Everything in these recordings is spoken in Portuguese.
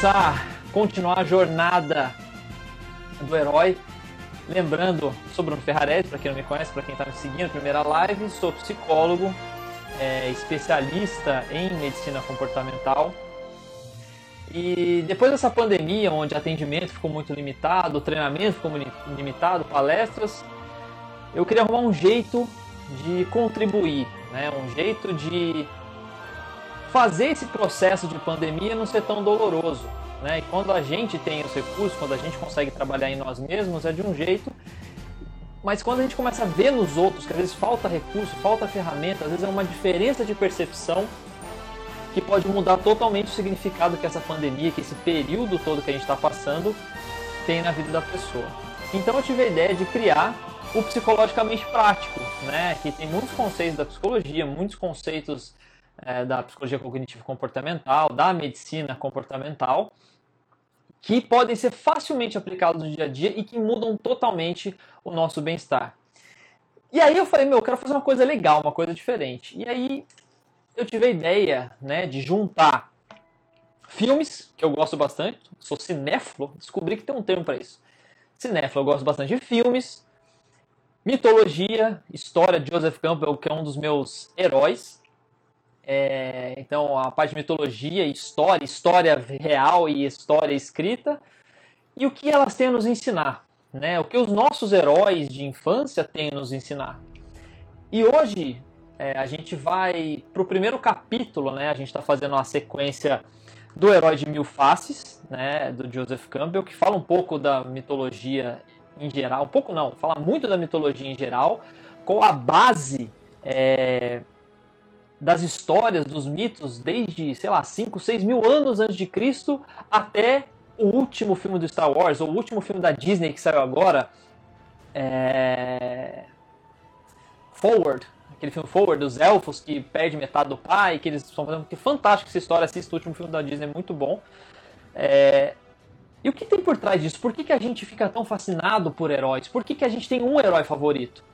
Começar, continuar a jornada do herói. Lembrando, sou Bruno Ferrarese, para quem não me conhece, para quem está me seguindo, primeira live, sou psicólogo, é, especialista em medicina comportamental. E depois dessa pandemia, onde atendimento ficou muito limitado, treinamento ficou limitado, palestras, eu queria arrumar um jeito de contribuir, né? um jeito de fazer esse processo de pandemia não ser tão doloroso. Né? E quando a gente tem os recursos, quando a gente consegue trabalhar em nós mesmos, é de um jeito. Mas quando a gente começa a ver nos outros que às vezes falta recurso, falta ferramenta, às vezes é uma diferença de percepção que pode mudar totalmente o significado que essa pandemia, que esse período todo que a gente está passando, tem na vida da pessoa. Então eu tive a ideia de criar o psicologicamente prático, né? Que tem muitos conceitos da psicologia, muitos conceitos é, da psicologia cognitivo comportamental, da medicina comportamental, que podem ser facilmente aplicados no dia a dia e que mudam totalmente o nosso bem-estar. E aí eu falei, meu, eu quero fazer uma coisa legal, uma coisa diferente. E aí eu tive a ideia né, de juntar filmes, que eu gosto bastante, sou cinéfilo, descobri que tem um termo para isso. Cinéfilo, eu gosto bastante de filmes, mitologia, história de Joseph Campbell, que é um dos meus heróis. É, então, a parte de mitologia, história, história real e história escrita. E o que elas têm a nos ensinar, né? O que os nossos heróis de infância têm a nos ensinar. E hoje é, a gente vai para o primeiro capítulo, né? A gente está fazendo uma sequência do Herói de Mil Faces, né? Do Joseph Campbell, que fala um pouco da mitologia em geral, um pouco não, fala muito da mitologia em geral, com a base é, das histórias, dos mitos, desde, sei lá, 5, 6 mil anos antes de Cristo até o último filme do Star Wars, ou o último filme da Disney que saiu agora, é... Forward, aquele filme Forward dos elfos que perde metade do pai, que eles estão fazendo. Que fantástico essa história, assista o último filme da Disney, é muito bom. É... E o que tem por trás disso? Por que, que a gente fica tão fascinado por heróis? Por que, que a gente tem um herói favorito?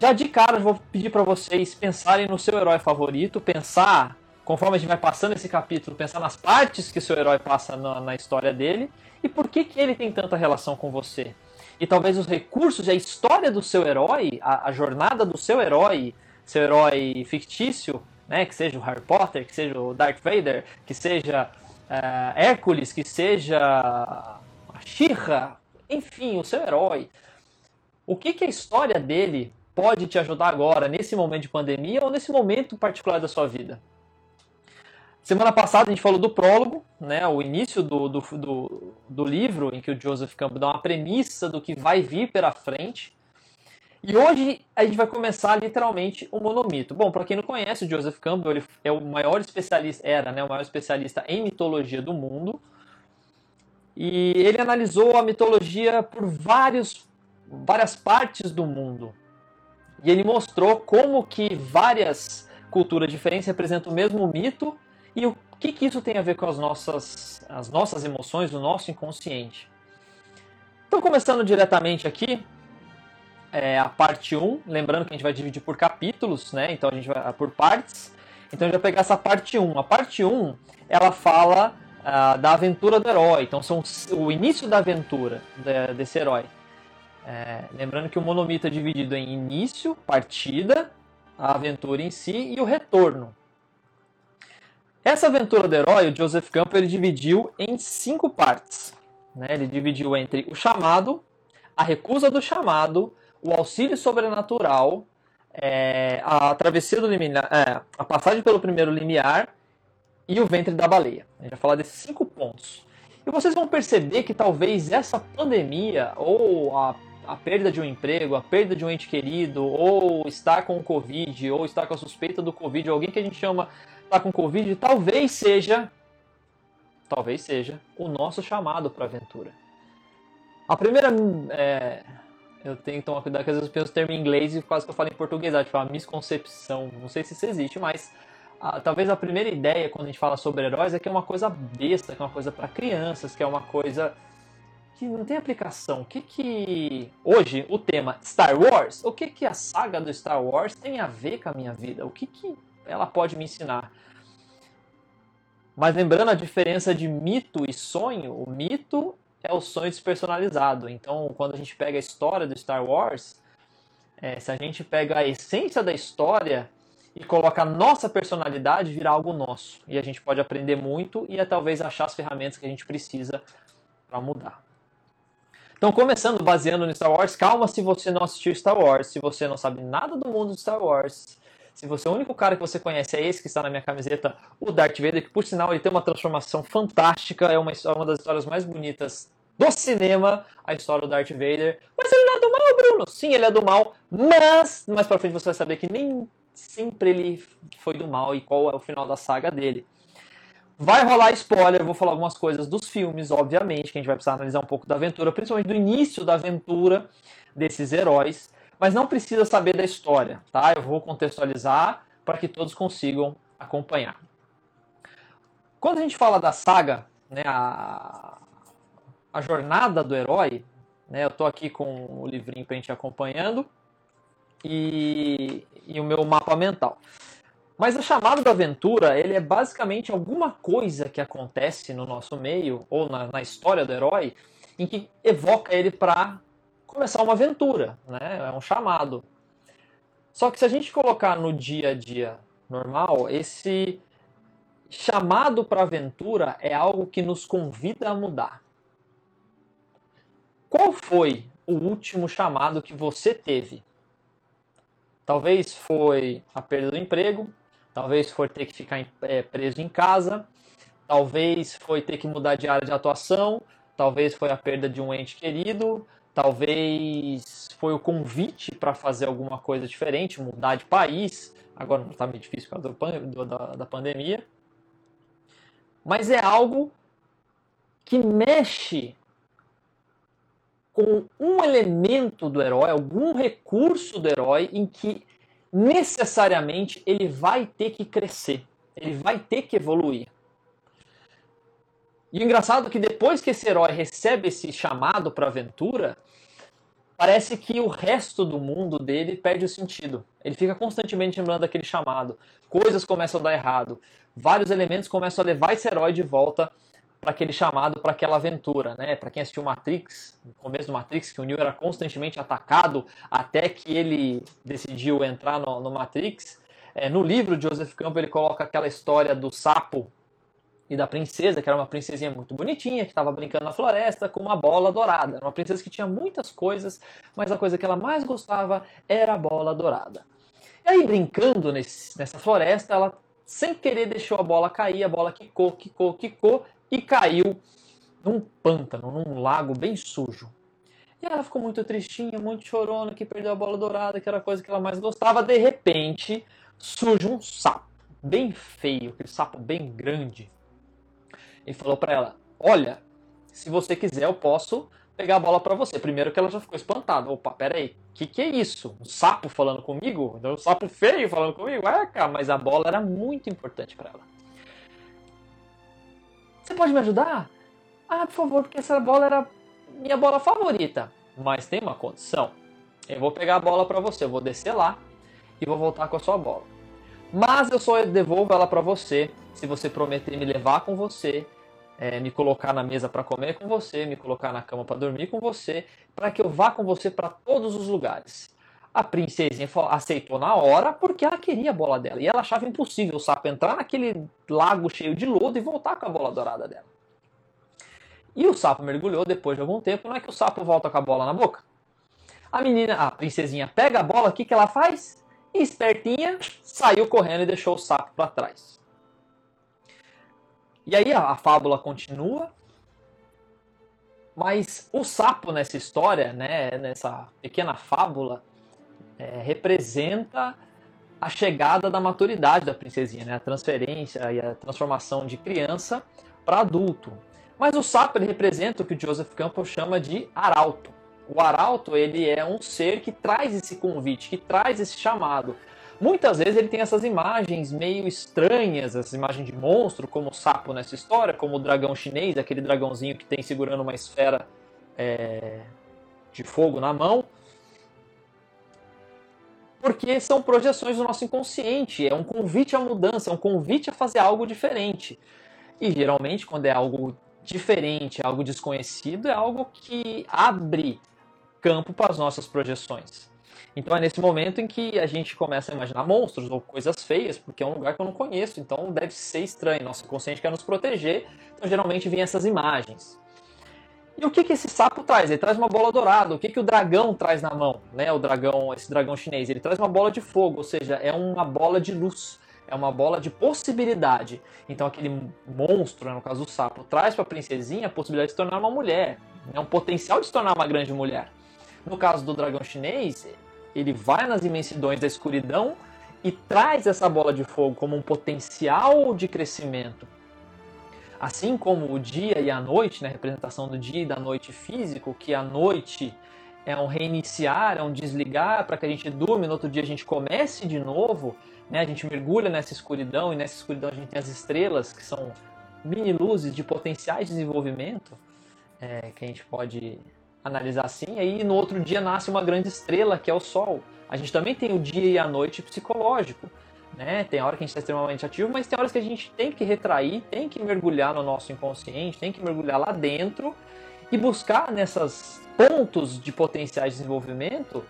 Já de cara, eu vou pedir para vocês pensarem no seu herói favorito, pensar, conforme a gente vai passando esse capítulo, pensar nas partes que seu herói passa na, na história dele e por que, que ele tem tanta relação com você. E talvez os recursos e a história do seu herói, a, a jornada do seu herói, seu herói fictício, né, que seja o Harry Potter, que seja o Darth Vader, que seja uh, Hércules, que seja a Shira, enfim, o seu herói. O que, que a história dele pode te ajudar agora, nesse momento de pandemia ou nesse momento particular da sua vida. Semana passada a gente falou do prólogo, né, o início do, do, do, do livro, em que o Joseph Campbell dá uma premissa do que vai vir pela frente. E hoje a gente vai começar literalmente o monomito. Bom, para quem não conhece, o Joseph Campbell ele é o maior especialista, era né, o maior especialista em mitologia do mundo. E ele analisou a mitologia por vários, várias partes do mundo. E ele mostrou como que várias culturas diferentes representam o mesmo mito e o que, que isso tem a ver com as nossas, as nossas emoções, o nosso inconsciente. Então, começando diretamente aqui, é, a parte 1, lembrando que a gente vai dividir por capítulos, né? Então a gente vai por partes. Então a gente vai pegar essa parte 1. A parte 1, ela fala uh, da aventura do herói. Então são o início da aventura de, desse herói. É, lembrando que o monomito é dividido em início, partida, a aventura em si e o retorno. Essa aventura do herói, o Joseph Campbell, ele dividiu em cinco partes. Né? Ele dividiu entre o chamado, a recusa do chamado, o auxílio sobrenatural, é, a travessia do limiar, é, a passagem pelo primeiro limiar e o ventre da baleia. A gente vai falar desses cinco pontos. E vocês vão perceber que talvez essa pandemia ou a a perda de um emprego, a perda de um ente querido, ou estar com o Covid, ou estar com a suspeita do Covid, alguém que a gente chama está com Covid, talvez seja, talvez seja o nosso chamado para a aventura. A primeira, é, eu tenho que tomar cuidado que às vezes eu penso termo em inglês e quase que eu falo em português, tipo, a misconcepção, não sei se isso existe, mas a, talvez a primeira ideia quando a gente fala sobre heróis é que é uma coisa besta, que é uma coisa para crianças, que é uma coisa que não tem aplicação. O que que hoje o tema Star Wars, o que que a saga do Star Wars tem a ver com a minha vida? O que que ela pode me ensinar? Mas lembrando a diferença de mito e sonho, o mito é o sonho despersonalizado. Então, quando a gente pega a história do Star Wars, é, se a gente pega a essência da história e coloca a nossa personalidade, vira algo nosso. E a gente pode aprender muito e é, talvez achar as ferramentas que a gente precisa para mudar. Então, começando baseando no Star Wars, calma se você não assistiu Star Wars, se você não sabe nada do mundo de Star Wars, se você é o único cara que você conhece é esse que está na minha camiseta, o Darth Vader, que por sinal ele tem uma transformação fantástica, é uma, uma das histórias mais bonitas do cinema, a história do Darth Vader. Mas ele não é do mal, Bruno? Sim, ele é do mal, mas mais pra frente você vai saber que nem sempre ele foi do mal e qual é o final da saga dele. Vai rolar spoiler, vou falar algumas coisas dos filmes, obviamente, que a gente vai precisar analisar um pouco da aventura, principalmente do início da aventura desses heróis mas não precisa saber da história, tá? Eu vou contextualizar para que todos consigam acompanhar. Quando a gente fala da saga, né, a, a jornada do herói, né, eu estou aqui com o livrinho para a gente ir acompanhando e, e o meu mapa mental. Mas o chamado da aventura, ele é basicamente alguma coisa que acontece no nosso meio, ou na, na história do herói, em que evoca ele para começar uma aventura, né? É um chamado. Só que se a gente colocar no dia a dia normal, esse chamado para aventura é algo que nos convida a mudar. Qual foi o último chamado que você teve? Talvez foi a perda do emprego, talvez foi ter que ficar é, preso em casa, talvez foi ter que mudar de área de atuação, talvez foi a perda de um ente querido, Talvez foi o convite para fazer alguma coisa diferente, mudar de país. Agora não está meio difícil por causa do, da, da pandemia. Mas é algo que mexe com um elemento do herói, algum recurso do herói em que necessariamente ele vai ter que crescer, ele vai ter que evoluir. E o engraçado é que depois que esse herói recebe esse chamado para aventura, parece que o resto do mundo dele perde o sentido. Ele fica constantemente lembrando daquele chamado. Coisas começam a dar errado. Vários elementos começam a levar esse herói de volta para aquele chamado, para aquela aventura, né? Para quem assistiu Matrix, no começo do Matrix, que o Neo era constantemente atacado até que ele decidiu entrar no, no Matrix. É, no livro de Joseph Campbell ele coloca aquela história do sapo e da princesa, que era uma princesinha muito bonitinha, que estava brincando na floresta com uma bola dourada. Era uma princesa que tinha muitas coisas, mas a coisa que ela mais gostava era a bola dourada. E aí, brincando nesse, nessa floresta, ela sem querer deixou a bola cair, a bola quicou, quicou, quicou e caiu num pântano, num lago bem sujo. E ela ficou muito tristinha, muito chorona, que perdeu a bola dourada, que era a coisa que ela mais gostava. De repente, surge um sapo, bem feio, aquele sapo bem grande, e falou para ela: Olha, se você quiser, eu posso pegar a bola para você. Primeiro que ela já ficou espantada. Opa, peraí, o que, que é isso? Um sapo falando comigo? Um sapo feio falando comigo? É, cara, mas a bola era muito importante para ela. Você pode me ajudar? Ah, por favor, porque essa bola era minha bola favorita. Mas tem uma condição. Eu vou pegar a bola para você, eu vou descer lá e vou voltar com a sua bola. Mas eu só devolvo ela para você se você prometer me levar com você é, me colocar na mesa para comer com você, me colocar na cama para dormir com você, para que eu vá com você para todos os lugares. A princesinha aceitou na hora porque ela queria a bola dela. E ela achava impossível o sapo entrar naquele lago cheio de lodo e voltar com a bola dourada dela. E o sapo mergulhou depois de algum tempo. Não é que o sapo volta com a bola na boca. A menina, a princesinha, pega a bola, o que, que ela faz? espertinha, saiu correndo e deixou o sapo para trás. E aí a, a fábula continua, mas o sapo nessa história, né, nessa pequena fábula, é, representa a chegada da maturidade da princesinha, né, a transferência e a transformação de criança para adulto. Mas o sapo ele representa o que o Joseph Campbell chama de arauto. O arauto ele é um ser que traz esse convite, que traz esse chamado. Muitas vezes ele tem essas imagens meio estranhas, essas imagens de monstro, como o sapo nessa história, como o dragão chinês, aquele dragãozinho que tem segurando uma esfera é, de fogo na mão. Porque são projeções do nosso inconsciente, é um convite à mudança, é um convite a fazer algo diferente. E geralmente, quando é algo diferente, algo desconhecido, é algo que abre campo para as nossas projeções. Então é nesse momento em que a gente começa a imaginar monstros ou coisas feias, porque é um lugar que eu não conheço, então deve ser estranho. Nosso consciente quer nos proteger, então geralmente vem essas imagens. E o que, que esse sapo traz? Ele traz uma bola dourada. O que, que o dragão traz na mão? Né? O dragão, esse dragão chinês, ele traz uma bola de fogo, ou seja, é uma bola de luz, é uma bola de possibilidade. Então aquele monstro, né, no caso o sapo, traz para a princesinha a possibilidade de se tornar uma mulher, né? um potencial de se tornar uma grande mulher. No caso do dragão chinês, ele vai nas imensidões da escuridão e traz essa bola de fogo como um potencial de crescimento. Assim como o dia e a noite, né, representação do dia e da noite físico, que a noite é um reiniciar, é um desligar para que a gente durma e no outro dia a gente comece de novo, né, a gente mergulha nessa escuridão e nessa escuridão a gente tem as estrelas, que são mini luzes de potenciais de desenvolvimento, é, que a gente pode analisar assim, aí no outro dia nasce uma grande estrela, que é o Sol. A gente também tem o dia e a noite psicológico. Né? Tem hora que a gente está extremamente ativo, mas tem horas que a gente tem que retrair, tem que mergulhar no nosso inconsciente, tem que mergulhar lá dentro e buscar nessas pontos de potenciais de desenvolvimento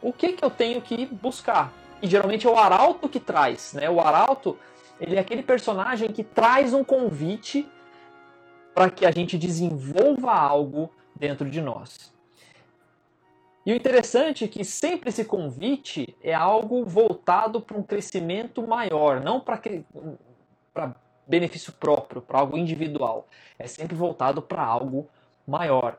o que, que eu tenho que buscar. E geralmente é o arauto que traz, né? O arauto, ele é aquele personagem que traz um convite para que a gente desenvolva algo dentro de nós. E o interessante é que sempre esse convite é algo voltado para um crescimento maior, não para benefício próprio, para algo individual. É sempre voltado para algo maior.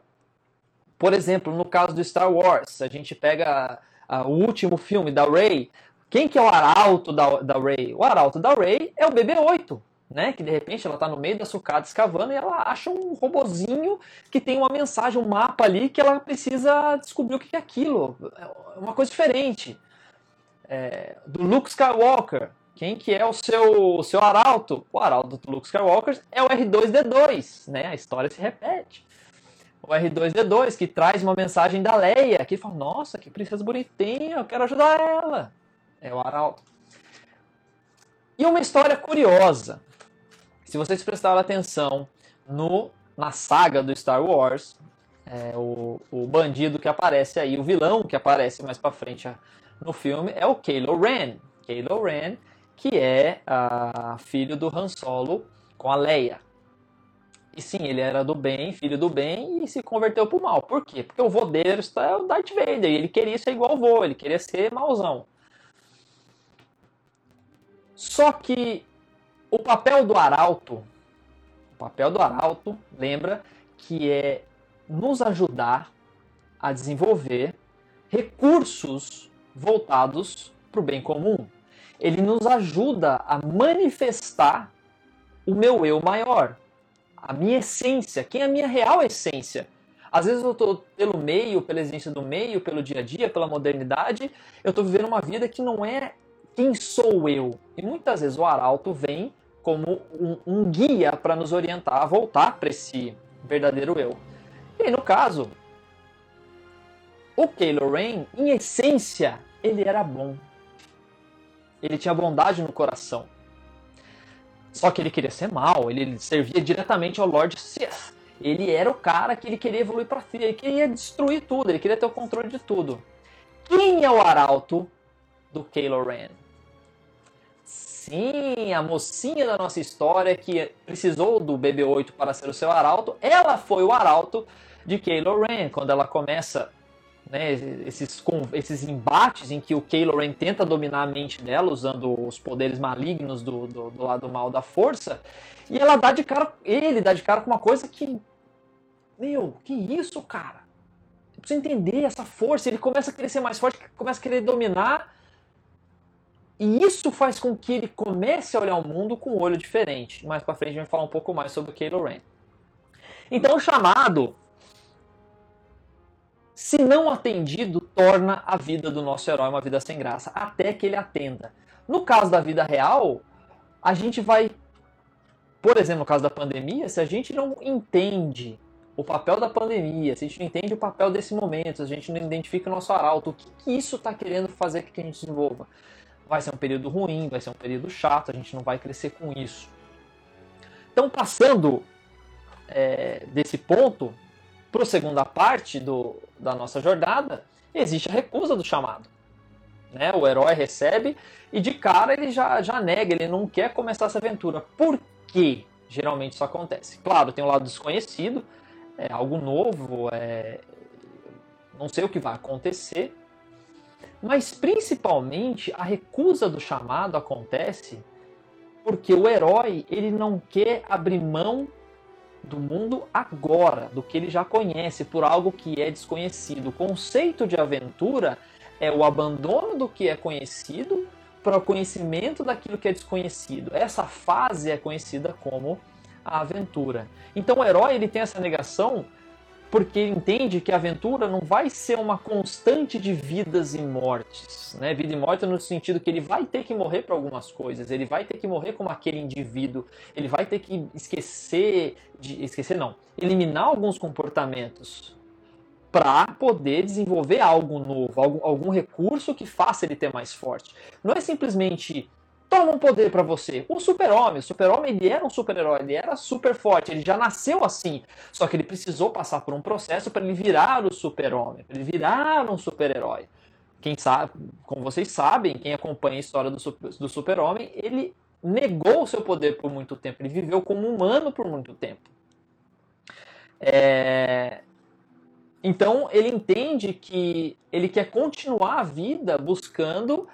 Por exemplo, no caso do Star Wars, a gente pega o último filme da Rey. Quem que é o arauto da, da Rey? O arauto da Rey é o BB-8 né? Que de repente ela está no meio da sucata escavando e ela acha um robozinho que tem uma mensagem, um mapa ali que ela precisa descobrir o que é aquilo. É uma coisa diferente. É, do Luke Skywalker. Quem que é o seu, o seu arauto? O arauto do Luke Skywalker é o R2D2, né? A história se repete. O R2D2 que traz uma mensagem da Leia, que fala: "Nossa, que princesa bonitinha, eu quero ajudar ela". É o arauto. E uma história curiosa se vocês prestaram atenção no, na saga do Star Wars, é, o, o bandido que aparece aí, o vilão que aparece mais pra frente no filme é o Kylo Ren. Kylo Ren, que é a, filho do Han Solo com a Leia. E sim, ele era do bem, filho do bem, e se converteu pro mal. Por quê? Porque o vô dele é o Darth Vader, e ele queria ser igual o vô, ele queria ser mauzão. Só que o papel do arauto, o papel do arauto, lembra que é nos ajudar a desenvolver recursos voltados para o bem comum. Ele nos ajuda a manifestar o meu eu maior, a minha essência, quem é a minha real essência. Às vezes eu estou pelo meio, pela existência do meio, pelo dia a dia, pela modernidade, eu estou vivendo uma vida que não é quem sou eu. E muitas vezes o arauto vem como um, um guia para nos orientar a voltar para esse verdadeiro eu. E no caso, o Kylo Ren, em essência, ele era bom. Ele tinha bondade no coração. Só que ele queria ser mal, ele servia diretamente ao Lord Sith. Ele era o cara que ele queria evoluir para si, ele queria destruir tudo, ele queria ter o controle de tudo. Quem é o arauto do Kylo Ren? Sim, a mocinha da nossa história que precisou do BB-8 para ser o seu arauto, ela foi o arauto de Kylo Ren, quando ela começa né, esses, esses embates em que o Kylo Ren tenta dominar a mente dela usando os poderes malignos do, do, do lado mal da força, e ela dá de cara, ele dá de cara com uma coisa que, meu, que isso, cara? Eu preciso entender essa força, ele começa a querer ser mais forte, começa a querer dominar, e isso faz com que ele comece a olhar o mundo com um olho diferente. Mais para frente a gente vai falar um pouco mais sobre o Kylo Ren. Então o chamado, se não atendido, torna a vida do nosso herói uma vida sem graça, até que ele atenda. No caso da vida real, a gente vai, por exemplo, no caso da pandemia, se a gente não entende o papel da pandemia, se a gente não entende o papel desse momento, se a gente não identifica o nosso arauto, o que, que isso está querendo fazer que a gente desenvolva? Vai ser um período ruim, vai ser um período chato, a gente não vai crescer com isso. Então, passando é, desse ponto para a segunda parte do, da nossa jornada, existe a recusa do chamado. Né? O herói recebe e de cara ele já, já nega, ele não quer começar essa aventura. Por que geralmente isso acontece? Claro, tem um lado desconhecido, é algo novo, é, não sei o que vai acontecer, mas principalmente a recusa do chamado acontece porque o herói ele não quer abrir mão do mundo agora, do que ele já conhece, por algo que é desconhecido. O conceito de aventura é o abandono do que é conhecido para o conhecimento daquilo que é desconhecido. Essa fase é conhecida como a aventura. Então o herói ele tem essa negação porque entende que a aventura não vai ser uma constante de vidas e mortes, né? Vida e morte no sentido que ele vai ter que morrer para algumas coisas, ele vai ter que morrer como aquele indivíduo, ele vai ter que esquecer de esquecer não, eliminar alguns comportamentos para poder desenvolver algo novo, algum, algum recurso que faça ele ter mais forte. Não é simplesmente toma um poder para você. O super-homem, o super-homem ele era um super-herói, ele era super forte, ele já nasceu assim. Só que ele precisou passar por um processo para ele virar o super-homem, para ele virar um super-herói. Quem sabe, como vocês sabem, quem acompanha a história do super-homem, ele negou o seu poder por muito tempo, ele viveu como humano por muito tempo. É... Então ele entende que ele quer continuar a vida buscando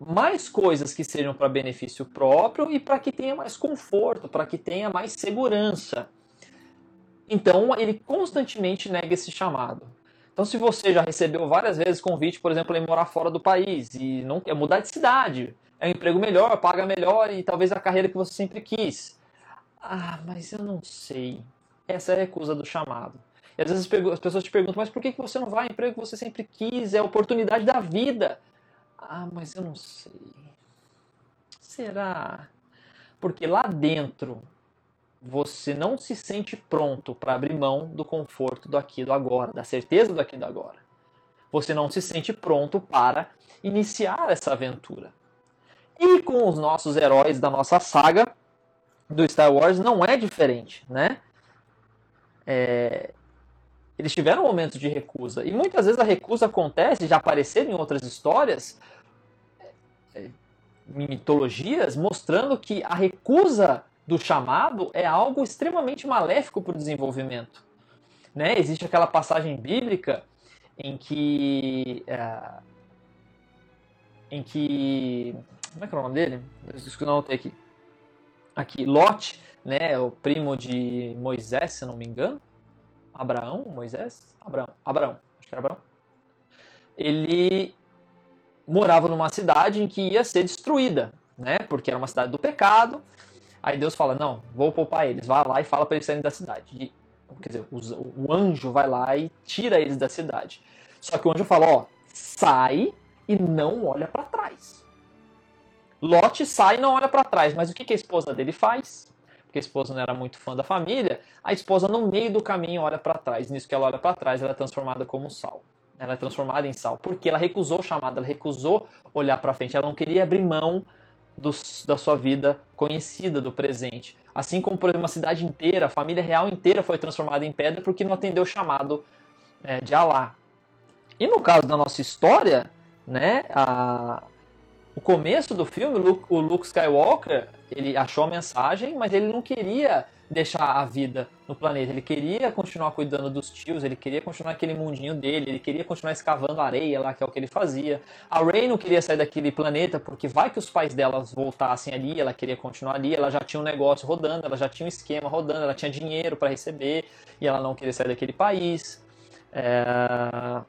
mais coisas que sejam para benefício próprio e para que tenha mais conforto, para que tenha mais segurança. Então ele constantemente nega esse chamado. Então, se você já recebeu várias vezes convite, por exemplo, em morar fora do país e não quer mudar de cidade, é um emprego melhor, paga melhor e talvez a carreira que você sempre quis. Ah, mas eu não sei. Essa é a recusa do chamado. E às vezes as pessoas te perguntam, mas por que você não vai ao emprego que você sempre quis? É a oportunidade da vida. Ah, mas eu não sei. Será? Porque lá dentro você não se sente pronto para abrir mão do conforto do aqui do agora, da certeza do aqui do agora. Você não se sente pronto para iniciar essa aventura. E com os nossos heróis da nossa saga do Star Wars não é diferente, né? É, eles tiveram momentos de recusa. E muitas vezes a recusa acontece, já apareceram em outras histórias, mitologias, mostrando que a recusa do chamado é algo extremamente maléfico para o desenvolvimento. Né? Existe aquela passagem bíblica em que. É, em que. Como é que é o nome dele? Eu não anotei aqui. Aqui, Lot, né, o primo de Moisés, se não me engano, Abraão, Moisés? Abraão, Abraão, acho que era Abraão. Ele morava numa cidade em que ia ser destruída, né? Porque era uma cidade do pecado. Aí Deus fala: Não, vou poupar eles. Vai lá e fala para eles saírem da cidade. E, quer dizer, o, anjo vai lá e tira eles da cidade. Só que o anjo fala: Ó, sai e não olha para trás. Lot sai e não olha para trás. Mas o que, que a esposa dele faz? porque a esposa não era muito fã da família, a esposa no meio do caminho olha para trás. Nisso que ela olha para trás, ela é transformada como sal. Ela é transformada em sal, porque ela recusou o chamado, ela recusou olhar para frente, ela não queria abrir mão do, da sua vida conhecida, do presente. Assim como, por exemplo, uma cidade inteira, a família real inteira foi transformada em pedra porque não atendeu o chamado é, de Alá. E no caso da nossa história, né, a, o começo do filme, o Luke Skywalker, ele achou a mensagem, mas ele não queria deixar a vida no planeta. Ele queria continuar cuidando dos tios, ele queria continuar aquele mundinho dele, ele queria continuar escavando areia lá, que é o que ele fazia. A Rey não queria sair daquele planeta porque vai que os pais delas voltassem ali, ela queria continuar ali, ela já tinha um negócio rodando, ela já tinha um esquema rodando, ela tinha dinheiro para receber e ela não queria sair daquele país. É...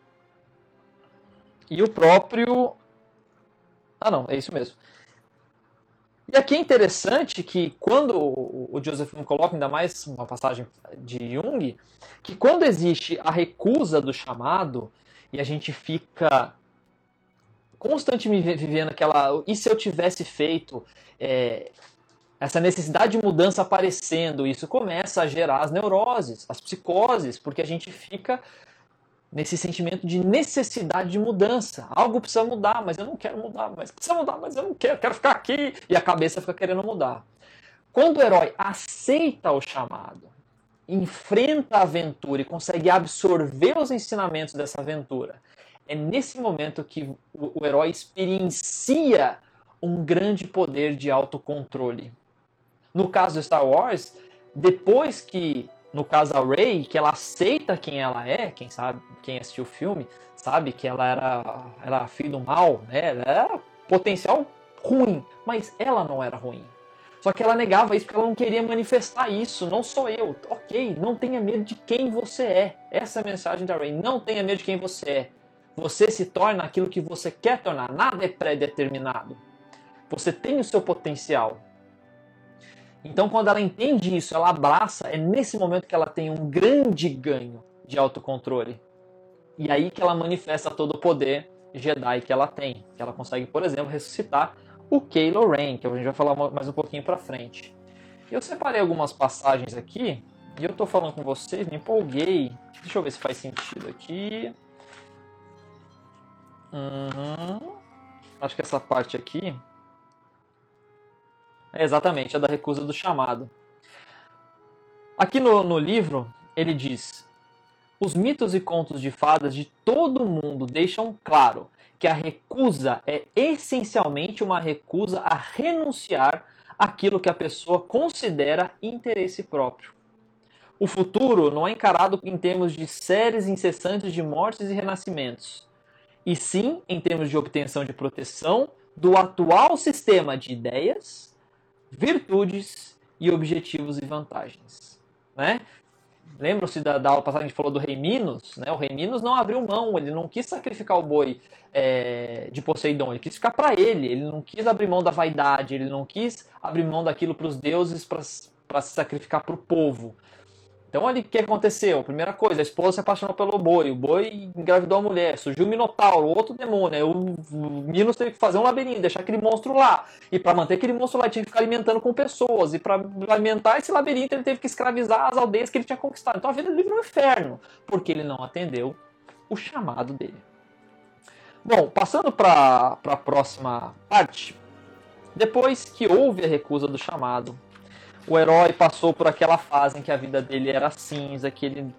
E o próprio. Ah, não, é isso mesmo. E aqui é interessante que quando o Joseph coloca ainda mais uma passagem de Jung, que quando existe a recusa do chamado e a gente fica constantemente vivendo aquela e se eu tivesse feito é, essa necessidade de mudança aparecendo, isso começa a gerar as neuroses, as psicoses, porque a gente fica nesse sentimento de necessidade de mudança. Algo precisa mudar, mas eu não quero mudar, mas precisa mudar, mas eu não quero, quero ficar aqui. E a cabeça fica querendo mudar. Quando o herói aceita o chamado, enfrenta a aventura e consegue absorver os ensinamentos dessa aventura, é nesse momento que o, herói experiencia um grande poder de autocontrole. No caso de Star Wars, depois que, no caso a Rey, que ela aceita quem ela é, quem sabe, quem assistiu o filme, sabe que ela era, era filho do mal, né? Ela era potencial ruim, mas ela não era ruim. Só que ela negava isso porque ela não queria manifestar isso. Não sou eu. Ok, não tenha medo de quem você é. Essa é a mensagem da Ray. Não tenha medo de quem você é. Você se torna aquilo que você quer tornar. Nada é pré-determinado. Você tem o seu potencial. Então, quando ela entende isso, ela abraça, é nesse momento que ela tem um grande ganho de autocontrole. E aí que ela manifesta todo o poder Jedi que ela tem. Que ela consegue, por exemplo, ressuscitar o Kylo Ren, que a gente vai falar mais um pouquinho pra frente. Eu separei algumas passagens aqui, e eu tô falando com vocês, me empolguei. Deixa eu ver se faz sentido aqui. Uhum. Acho que essa parte aqui é exatamente a da recusa do chamado. Aqui no, no livro, ele diz: Os mitos e contos de fadas de todo mundo deixam claro que a recusa é essencialmente uma recusa a renunciar àquilo que a pessoa considera interesse próprio. O futuro não é encarado em termos de séries incessantes de mortes e renascimentos, e sim em termos de obtenção de proteção do atual sistema de ideias, virtudes e objetivos e vantagens. Né? Lembram-se da, da aula passada que a gente falou do rei Minos? Né? O rei Minos não abriu mão, ele não quis sacrificar o boi é, de Poseidon, ele quis ficar para ele, ele não quis abrir mão da vaidade, ele não quis abrir mão daquilo para os deuses para se sacrificar para o povo. Então, ali, o que aconteceu? Primeira coisa, a esposa se apaixonou pelo boi, o boi engravidou a mulher, surgiu o Minotauro, outro demônio, o, o Minos teve que fazer um labirinto, deixar aquele monstro lá. E para manter aquele monstro lá, tinha que ficar alimentando com pessoas. E para alimentar esse labirinto, ele teve que escravizar as aldeias que ele tinha conquistado. Então, a vida dele virou um inferno, porque ele não atendeu o chamado dele. Bom, passando para a próxima parte, depois que houve a recusa do chamado, o herói passou por aquela fase em que a vida dele era cinza, que ele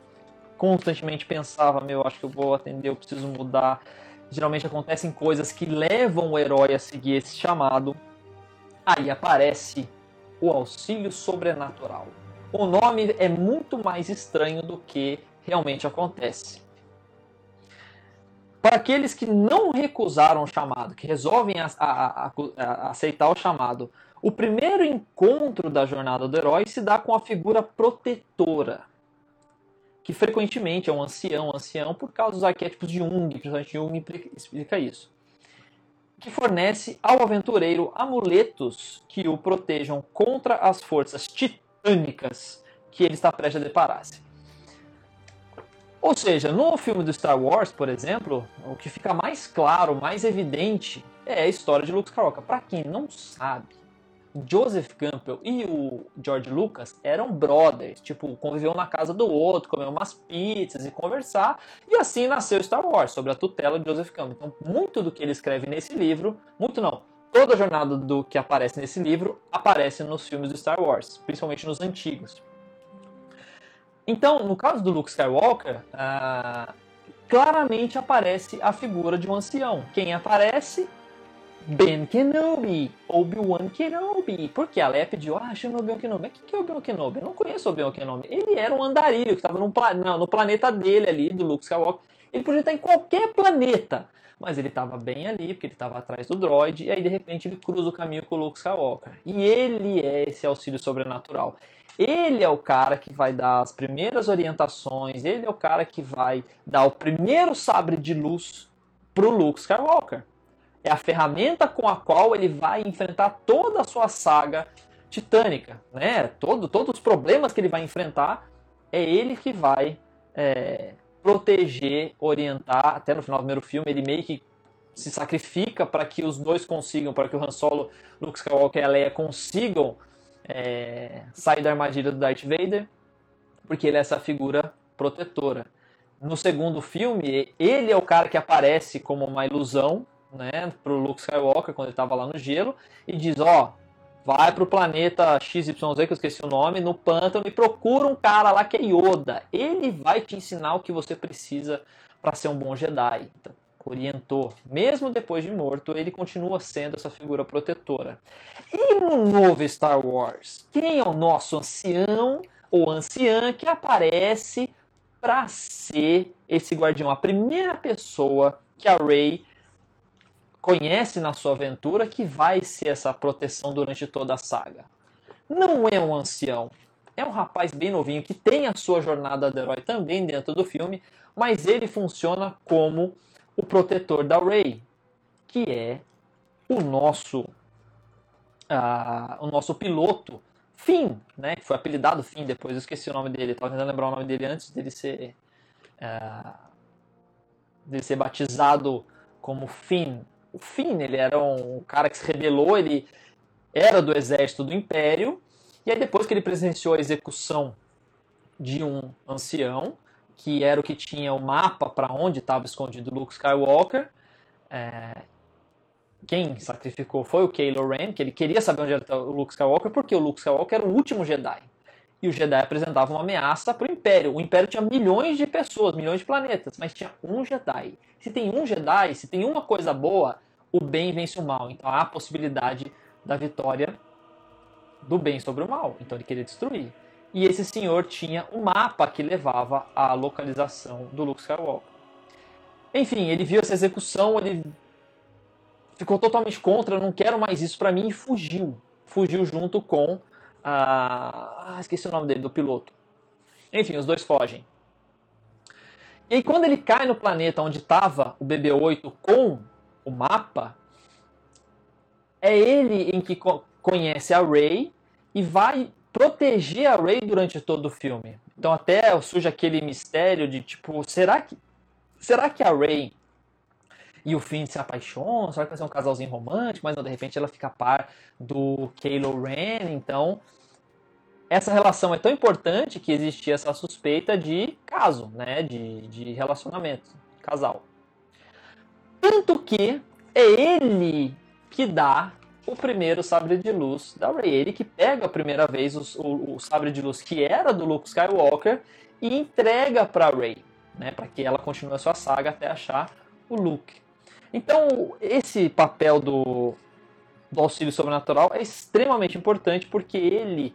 constantemente pensava, meu, acho que eu vou atender, eu preciso mudar. Geralmente acontecem coisas que levam o herói a seguir esse chamado. Aí aparece o auxílio sobrenatural. O nome é muito mais estranho do que realmente acontece. Para aqueles que não recusaram o chamado, que resolvem a, a, a, aceitar o chamado, o primeiro encontro da jornada do herói se dá com a figura protetora, que frequentemente é um ancião, ancião por causa dos arquétipos de Jung, principalmente Jung explica isso, que fornece ao aventureiro amuletos que o protejam contra as forças titânicas que ele está prestes a deparar-se. Ou seja, no filme do Star Wars, por exemplo, o que fica mais claro, mais evidente, é a história de Luke Skywalker. Para quem não sabe, Joseph Campbell e o George Lucas eram brothers, tipo, conviviam na casa do outro, comiam umas pizzas e conversar, e assim nasceu Star Wars, sobre a tutela de Joseph Campbell. Então, muito do que ele escreve nesse livro, muito não, toda a jornada do que aparece nesse livro aparece nos filmes do Star Wars, principalmente nos antigos. Então, no caso do Luke Skywalker, uh, claramente aparece a figura de um ancião. Quem aparece? Ben Kenobi, Obi-Wan Kenobi. Porque a Leia pediu, ah, chama Obi-Wan Kenobi. Mas o que é Obi-Wan Kenobi? Eu não conheço Obi-Wan Kenobi. Ele era um andarilho que estava no, no planeta dele ali, do Luke Skywalker. Ele podia estar em qualquer planeta, mas ele estava bem ali, porque ele estava atrás do droid, e aí de repente ele cruza o caminho com o Luke Skywalker. E ele é esse auxílio sobrenatural. Ele é o cara que vai dar as primeiras orientações, ele é o cara que vai dar o primeiro sabre de luz pro Luke Skywalker. É a ferramenta com a qual ele vai enfrentar toda a sua saga titânica, né? Todo, todos os problemas que ele vai enfrentar, é ele que vai é, proteger, orientar. Até no final do primeiro filme, ele meio que se sacrifica para que os dois consigam, para que o Han Solo, Luke Skywalker e a Leia consigam é, sair da armadilha do Darth Vader, porque ele é essa figura protetora. No segundo filme, ele é o cara que aparece como uma ilusão, né, pro Luke Skywalker quando ele estava lá no gelo e diz, ó, vai pro planeta XYZ, que eu esqueci o nome, no pântano e procura um cara lá que é Yoda. Ele vai te ensinar o que você precisa para ser um bom Jedi. Então, orientou. Mesmo depois de morto, ele continua sendo essa figura protetora. E no novo Star Wars, quem é o nosso ancião ou anciã que aparece para ser esse guardião? A primeira pessoa que a Rey conhece na sua aventura que vai ser essa proteção durante toda a saga. Não é um ancião, é um rapaz bem novinho que tem a sua jornada do herói também dentro do filme, mas ele funciona como o protetor da Rey, que é o nosso uh, o nosso piloto Finn, né? Que foi apelidado Finn depois, eu esqueci o nome dele, estava tentando lembrar o nome dele antes dele ser uh, dele ser batizado como Finn. O Finn, ele era um cara que se rebelou, ele era do exército do Império, e aí depois que ele presenciou a execução de um ancião, que era o que tinha o mapa para onde estava escondido Luke Skywalker. É... Quem sacrificou foi o Kylo Ren, que ele queria saber onde era o Luke Skywalker, porque o Luke Skywalker era o último Jedi. E o Jedi apresentava uma ameaça para o Império. O Império tinha milhões de pessoas, milhões de planetas, mas tinha um Jedi. Se tem um Jedi, se tem uma coisa boa, o bem vence o mal. Então há a possibilidade da vitória do bem sobre o mal. Então ele queria destruir e esse senhor tinha um mapa que levava à localização do Luke Skywalker. Enfim, ele viu essa execução, ele ficou totalmente contra, não quero mais isso para mim e fugiu. Fugiu junto com. Ah, esqueci o nome dele, do piloto. Enfim, os dois fogem. E aí, quando ele cai no planeta onde estava o BB-8 com o mapa, é ele em que conhece a Rey e vai proteger a Rey durante todo o filme. Então até surge aquele mistério de tipo, será que será que a Rey e o Finn se apaixonam? Será que vai ser um casalzinho romântico? Mas não, de repente ela fica a par do Kylo Ren, então essa relação é tão importante que existia essa suspeita de caso, né, de, de relacionamento, casal. Tanto que é ele que dá o primeiro sabre de luz da Rey. Ele que pega a primeira vez o, o, o sabre de luz que era do Luke Skywalker e entrega para Rey, né, para que ela continue a sua saga até achar o Luke. Então, esse papel do, do auxílio sobrenatural é extremamente importante porque ele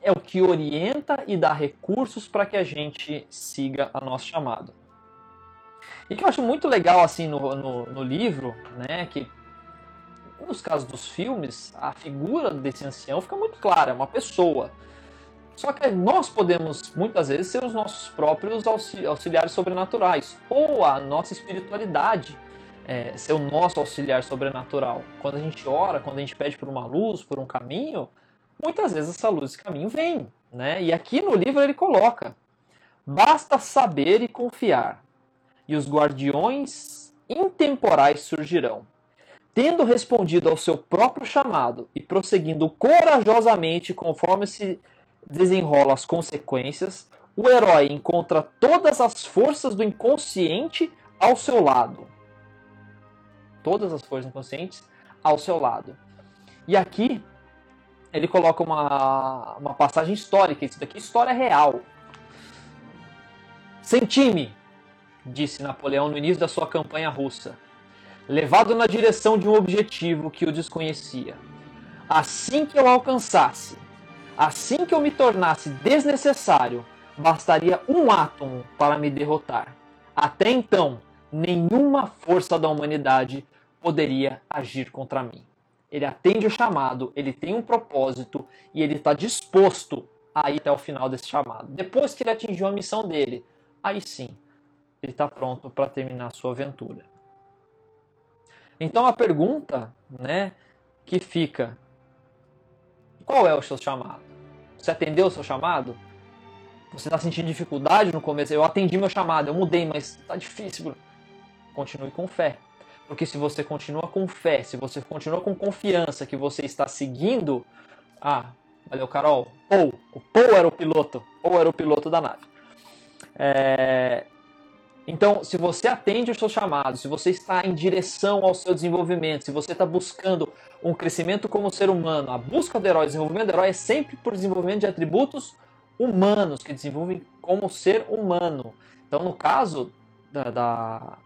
é o que orienta e dá recursos para que a gente siga a nosso chamado. E que eu acho muito legal assim no, no, no livro, né, que nos casos dos filmes, a figura desse ancião fica muito clara, é uma pessoa. Só que nós podemos, muitas vezes, ser os nossos próprios auxiliares sobrenaturais, ou a nossa espiritualidade é, ser o nosso auxiliar sobrenatural. Quando a gente ora, quando a gente pede por uma luz, por um caminho, muitas vezes essa luz, esse caminho vem. Né? E aqui no livro ele coloca: basta saber e confiar, e os guardiões intemporais surgirão. Tendo respondido ao seu próprio chamado e prosseguindo corajosamente conforme se desenrolam as consequências, o herói encontra todas as forças do inconsciente ao seu lado. Todas as forças inconscientes ao seu lado. E aqui ele coloca uma, uma passagem histórica, isso daqui é história real. Senti-me, disse Napoleão no início da sua campanha russa levado na direção de um objetivo que eu desconhecia. Assim que eu alcançasse, assim que eu me tornasse desnecessário, bastaria um átomo para me derrotar. Até então, nenhuma força da humanidade poderia agir contra mim. Ele atende o chamado, ele tem um propósito e ele está disposto a ir até o final desse chamado. Depois que ele atingiu a missão dele, aí sim, ele está pronto para terminar sua aventura. Então a pergunta, né, que fica: qual é o seu chamado? Você atendeu o seu chamado? Você está sentindo dificuldade no começo? Eu atendi meu chamado, eu mudei, mas está difícil. Continue com fé. Porque se você continua com fé, se você continua com confiança que você está seguindo, ah, valeu Carol, Paul, o Paul era o piloto, ou era o piloto da nave. É... Então, se você atende o seu chamado, se você está em direção ao seu desenvolvimento, se você está buscando um crescimento como ser humano, a busca do herói, desenvolvimento do herói é sempre por desenvolvimento de atributos humanos, que desenvolvem como ser humano. Então, no caso da, da,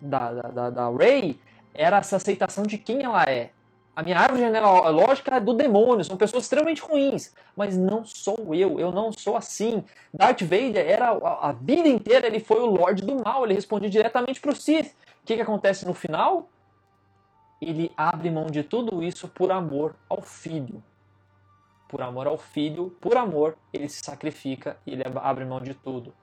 da, da, da Ray, era essa aceitação de quem ela é. A minha árvore genealógica é do demônio, são pessoas extremamente ruins, mas não sou eu, eu não sou assim. Darth Vader era a, vida inteira ele foi o Lorde do Mal, ele respondia diretamente para o Sith. O que, que acontece no final? Ele abre mão de tudo isso por amor ao filho. Por amor ao filho, por amor, ele se sacrifica e ele abre mão de tudo.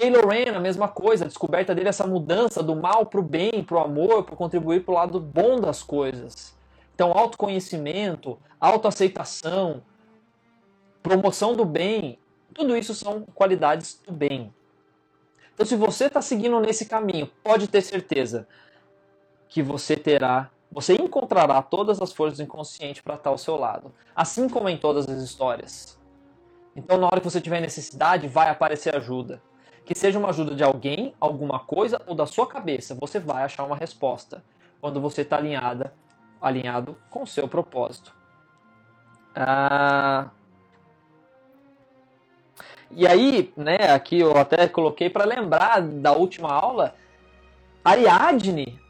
Kylo Ren, a mesma coisa, a descoberta dele, essa mudança do mal para o bem, para o amor, para contribuir para o lado bom das coisas. Então, autoconhecimento, autoaceitação, promoção do bem, tudo isso são qualidades do bem. Então, se você está seguindo nesse caminho, pode ter certeza que você terá, você encontrará todas as forças do inconsciente para estar ao seu lado, assim como em todas as histórias. Então, na hora que você tiver necessidade, vai aparecer ajuda que seja uma ajuda de alguém, alguma coisa ou da sua cabeça, você vai achar uma resposta quando você está alinhada, alinhado com o seu propósito. Ah... E aí, né, aqui eu até coloquei para lembrar da última aula, Ariadne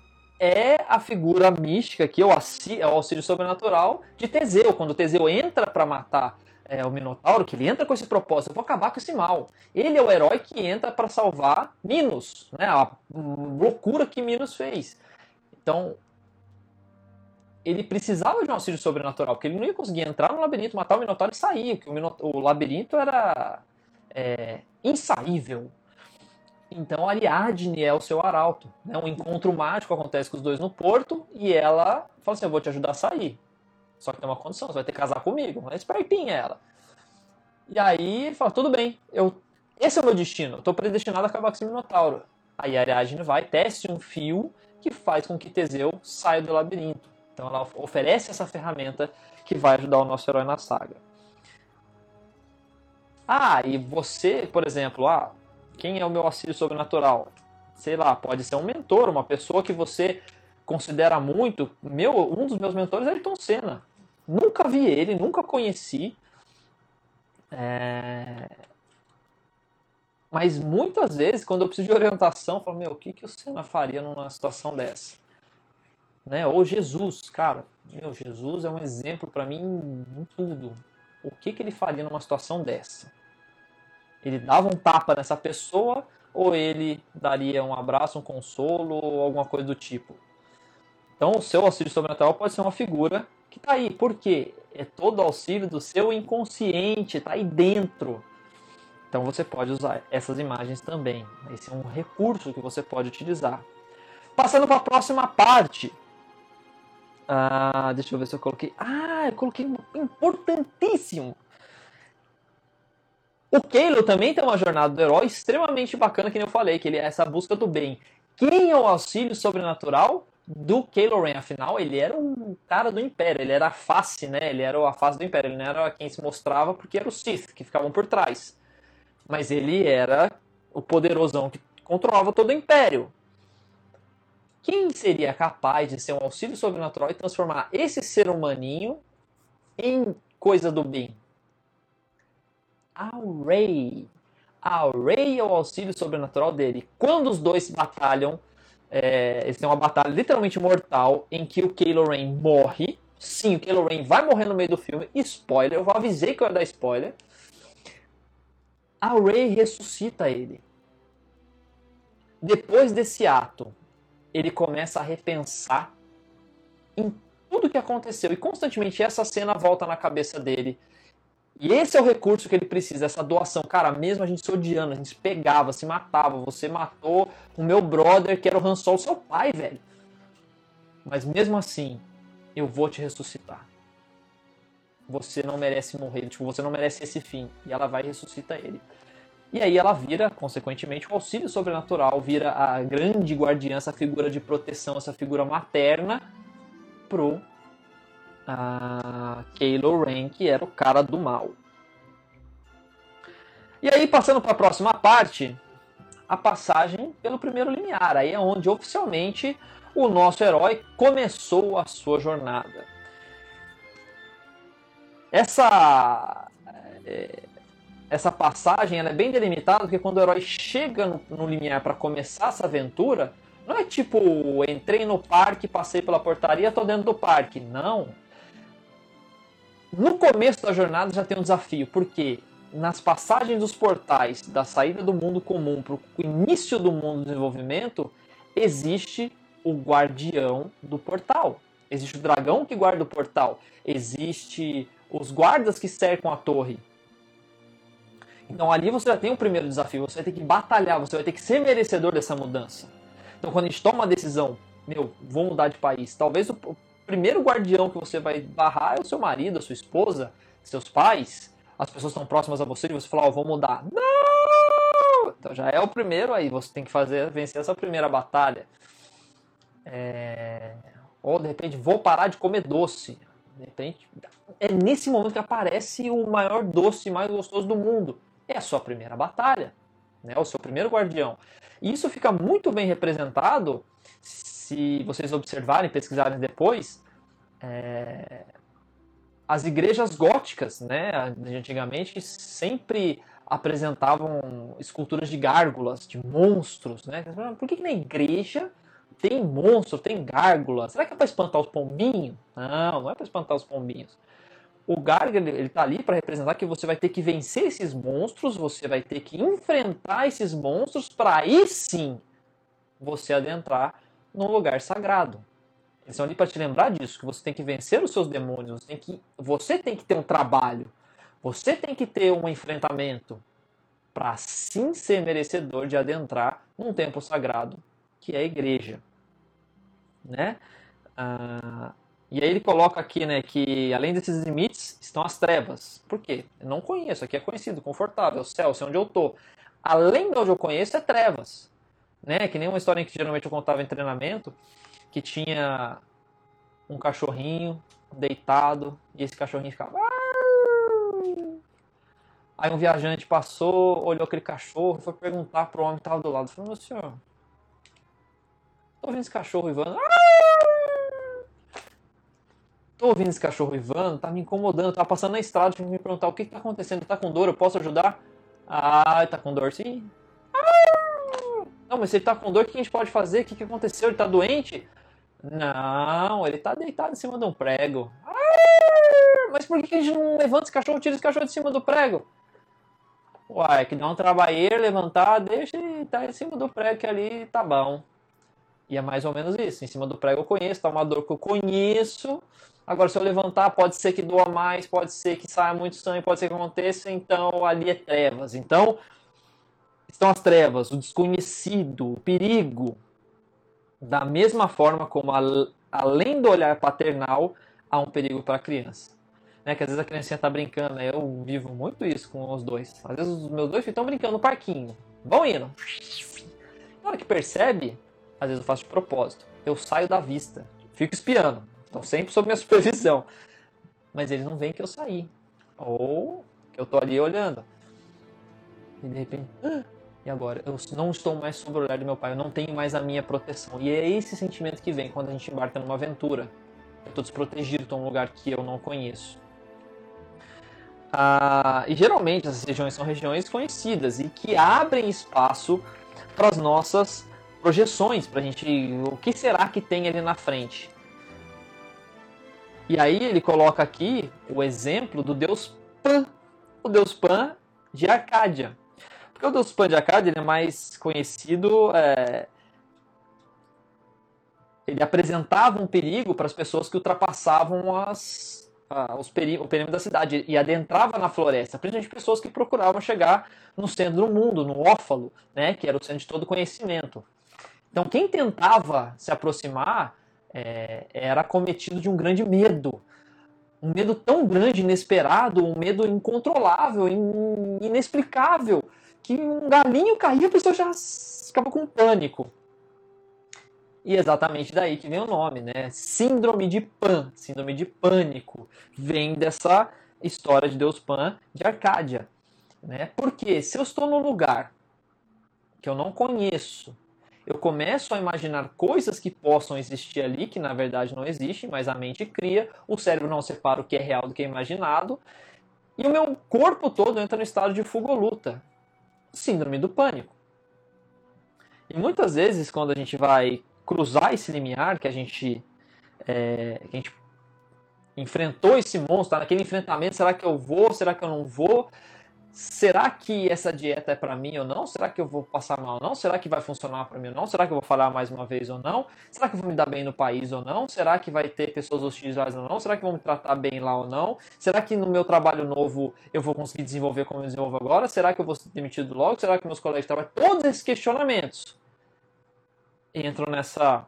é a figura mística que é o auxílio sobrenatural de Teseu. Quando Teseu entra para matar é, o Minotauro, que ele entra com esse propósito, eu vou acabar com esse mal. Ele é o herói que entra para salvar Minos, né? A loucura que Minos fez. Então, ele precisava de um auxílio sobrenatural, porque ele não ia conseguir entrar no labirinto, matar o Minotauro e sair, porque o, o labirinto era é, insaível. Então, Ariadne é o seu arauto. Né? Um encontro mágico acontece com os dois no porto e ela fala assim: Eu vou te ajudar a sair. Só que tem uma condição, você vai ter que casar comigo. É espertinha ela. E aí fala, tudo bem, eu, esse é o meu destino, eu tô predestinado a acabar com esse Minotauro. Aí a Ariadne vai, teste um fio que faz com que Teseu saia do labirinto. Então ela oferece essa ferramenta que vai ajudar o nosso herói na saga. Ah, e você, por exemplo, ah, quem é o meu auxílio sobrenatural? Sei lá, pode ser um mentor, uma pessoa que você considera muito. Meu, um dos meus mentores é Ayrton Senna. Nunca vi ele, nunca conheci. É... Mas muitas vezes, quando eu preciso de orientação, eu falo, meu, o que, que o Senna faria numa situação dessa? Né? Ou Jesus, cara, meu, Jesus é um exemplo para mim em tudo. O que, que ele faria numa situação dessa? Ele dava um tapa nessa pessoa ou ele daria um abraço, um consolo ou alguma coisa do tipo? Então, o seu auxílio sobrenatural pode ser uma figura que está aí. Por quê? É todo auxílio do seu inconsciente, está aí dentro. Então você pode usar essas imagens também. Esse é um recurso que você pode utilizar. Passando para a próxima parte. Ah, deixa eu ver se eu coloquei. Ah, eu coloquei importantíssimo. O Keilo também tem uma jornada do herói extremamente bacana, que eu falei, que ele é essa busca do bem. Quem é o auxílio sobrenatural? Do Kylo Ren. Afinal, ele era um cara do Império, ele era a face, né? Ele era a face do Império, ele não era quem se mostrava porque era os Sith que ficavam por trás. Mas ele era o poderosão que controlava todo o Império. Quem seria capaz de ser um auxílio sobrenatural e transformar esse ser humaninho em coisa do bem? A Rey. A Rey é o auxílio sobrenatural dele. Quando os dois batalham, é, eles têm uma batalha literalmente mortal em que o Kylo Ren morre. Sim, o Kylo Ren vai morrer no meio do filme. Spoiler, eu avisei que eu ia dar spoiler. A Rey ressuscita ele. Depois desse ato, ele começa a repensar em tudo que aconteceu e constantemente essa cena volta na cabeça dele e esse é o recurso que ele precisa, essa doação. Cara, mesmo a gente se odiando, a gente se pegava, se matava. Você matou o meu brother, que era o Han Solo, seu pai, velho. Mas mesmo assim, eu vou te ressuscitar. Você não merece morrer, tipo, você não merece esse fim. E ela vai e ressuscita ele. E aí ela vira, consequentemente, o auxílio sobrenatural, vira a grande guardiã, essa figura de proteção, essa figura materna pro a Kylo Ren, que era o cara do mal. E aí, passando para a próxima parte, a passagem pelo primeiro limiar. Aí é onde oficialmente o nosso herói começou a sua jornada. Essa é, essa passagem é bem delimitada porque quando o herói chega no, no limiar para começar essa aventura, não é tipo entrei no parque, passei pela portaria, estou dentro do parque. Não. No começo da jornada já tem um desafio, porque nas passagens dos portais da saída do mundo comum para o início do mundo do desenvolvimento, existe o guardião do portal. Existe o dragão que guarda o portal. Existe os guardas que cercam a torre. Então ali você já tem o primeiro desafio. Você vai ter que batalhar, você vai ter que ser merecedor dessa mudança. Então quando a gente toma uma decisão, meu, vou mudar de país, talvez o primeiro guardião que você vai barrar é o seu marido, a sua esposa, seus pais, as pessoas estão próximas a você e você fala, ó, oh, vou mudar. Não! Então já é o primeiro aí, você tem que fazer, vencer essa primeira batalha. É... Ou de repente, vou parar de comer doce. De repente, é nesse momento que aparece o maior doce mais gostoso do mundo. É a sua primeira batalha, né? o seu primeiro guardião. E isso fica muito bem representado se vocês observarem, pesquisarem depois. É... As igrejas góticas, né, antigamente, sempre apresentavam esculturas de gárgulas, de monstros, né? Por que, que na igreja tem monstro, tem gárgula. Será que é para espantar os pombinhos? Não, não é para espantar os pombinhos. O gárgula ele está ali para representar que você vai ter que vencer esses monstros, você vai ter que enfrentar esses monstros para aí sim você adentrar num lugar sagrado. Eles estão ali para te lembrar disso, que você tem que vencer os seus demônios, você tem que, você tem que ter um trabalho, você tem que ter um enfrentamento para sim ser merecedor de adentrar num templo sagrado que é a igreja né? Ah, e aí ele coloca aqui, né, que além desses limites estão as trevas. Por quê? Eu não conheço, aqui é conhecido, confortável, céu, sei onde eu tô. Além de onde eu conheço é trevas, né? Que nem uma história que geralmente eu contava em treinamento, que tinha um cachorrinho deitado e esse cachorrinho ficava Aí um viajante passou, olhou aquele cachorro foi perguntar pro homem que estava do lado. Falou, meu senhor, Tô ouvindo esse cachorro uivando. Tô ouvindo esse cachorro uivando, tá me incomodando. Tava passando na estrada, tinha que me perguntar o que, que tá acontecendo. Tá com dor? Eu posso ajudar? Ah, tá com dor sim. Não, mas se ele tá com dor, o que a gente pode fazer? O que, que aconteceu? Ele tá doente? Não, ele tá deitado em cima de um prego. Mas por que a gente não levanta esse cachorro, tira esse cachorro de cima do prego? Uai, que dá um trabalheiro, levantar, deixa ele tá em cima do prego que ali tá bom. E é mais ou menos isso. Em cima do prego eu conheço, tá uma dor que eu conheço. Agora, se eu levantar, pode ser que doa mais, pode ser que saia muito sangue, pode ser que aconteça. Então, ali é trevas. Então, estão as trevas, o desconhecido, o perigo. Da mesma forma como, além do olhar paternal, há um perigo para a criança. Né? Que às vezes a criancinha está brincando, né? eu vivo muito isso com os dois. Às vezes os meus dois estão brincando no parquinho. Vão indo. Na hora que percebe, às vezes eu faço de propósito. Eu saio da vista, fico espiando, estão sempre sob minha supervisão. Mas eles não veem que eu saí. Ou que eu tô ali olhando. E de repente, ah, agora? Eu não estou mais sob o olhar do meu pai, eu não tenho mais a minha proteção. E é esse sentimento que vem quando a gente embarca numa aventura. Eu estou desprotegido, estou num lugar que eu não conheço. Ah, e geralmente essas regiões são regiões conhecidas e que abrem espaço para as nossas projeções para a gente. O que será que tem ali na frente? E aí ele coloca aqui o exemplo do deus Pan, o deus Pan de Arcádia. Porque o deus Pan ele é mais conhecido. É... Ele apresentava um perigo para as pessoas que ultrapassavam as, os peri o perímetro da cidade e adentrava na floresta, principalmente pessoas que procuravam chegar no centro do mundo, no ófalo, né, que era o centro de todo conhecimento. Então, quem tentava se aproximar é, era cometido de um grande medo. Um medo tão grande, inesperado, um medo incontrolável, inexplicável, que um galinho caía a pessoa já ficava com pânico. E exatamente daí que vem o nome, né? Síndrome de Pan, síndrome de pânico, vem dessa história de Deus Pan de Arcádia. Né? Porque se eu estou num lugar que eu não conheço, eu começo a imaginar coisas que possam existir ali, que na verdade não existem, mas a mente cria, o cérebro não separa o que é real do que é imaginado, e o meu corpo todo entra no estado de fuga ou luta. Síndrome do pânico. E muitas vezes, quando a gente vai cruzar esse limiar, que a gente, é, que a gente enfrentou esse monstro, tá naquele enfrentamento, será que eu vou, será que eu não vou? Será que essa dieta é para mim ou não? Será que eu vou passar mal ou não? Será que vai funcionar para mim ou não? Será que eu vou falhar mais uma vez ou não? Será que eu vou me dar bem no país ou não? Será que vai ter pessoas hostis ou não? Será que vão me tratar bem lá ou não? Será que no meu trabalho novo eu vou conseguir desenvolver como eu desenvolvo agora? Será que eu vou ser demitido logo? Será que meus colegas de trabalho... Todos esses questionamentos entram nessa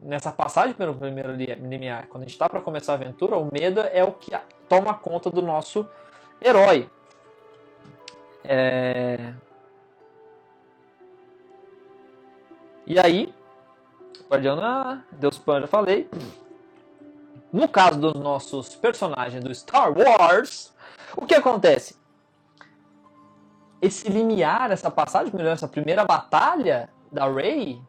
nessa passagem pelo primeiro limiar. Quando a gente está para começar a aventura, o medo é o que toma conta do nosso herói. É... E aí, Guardiana, Deus Pan, já falei. No caso dos nossos personagens do Star Wars, o que acontece? Esse limiar, essa passagem, essa primeira batalha da Rey,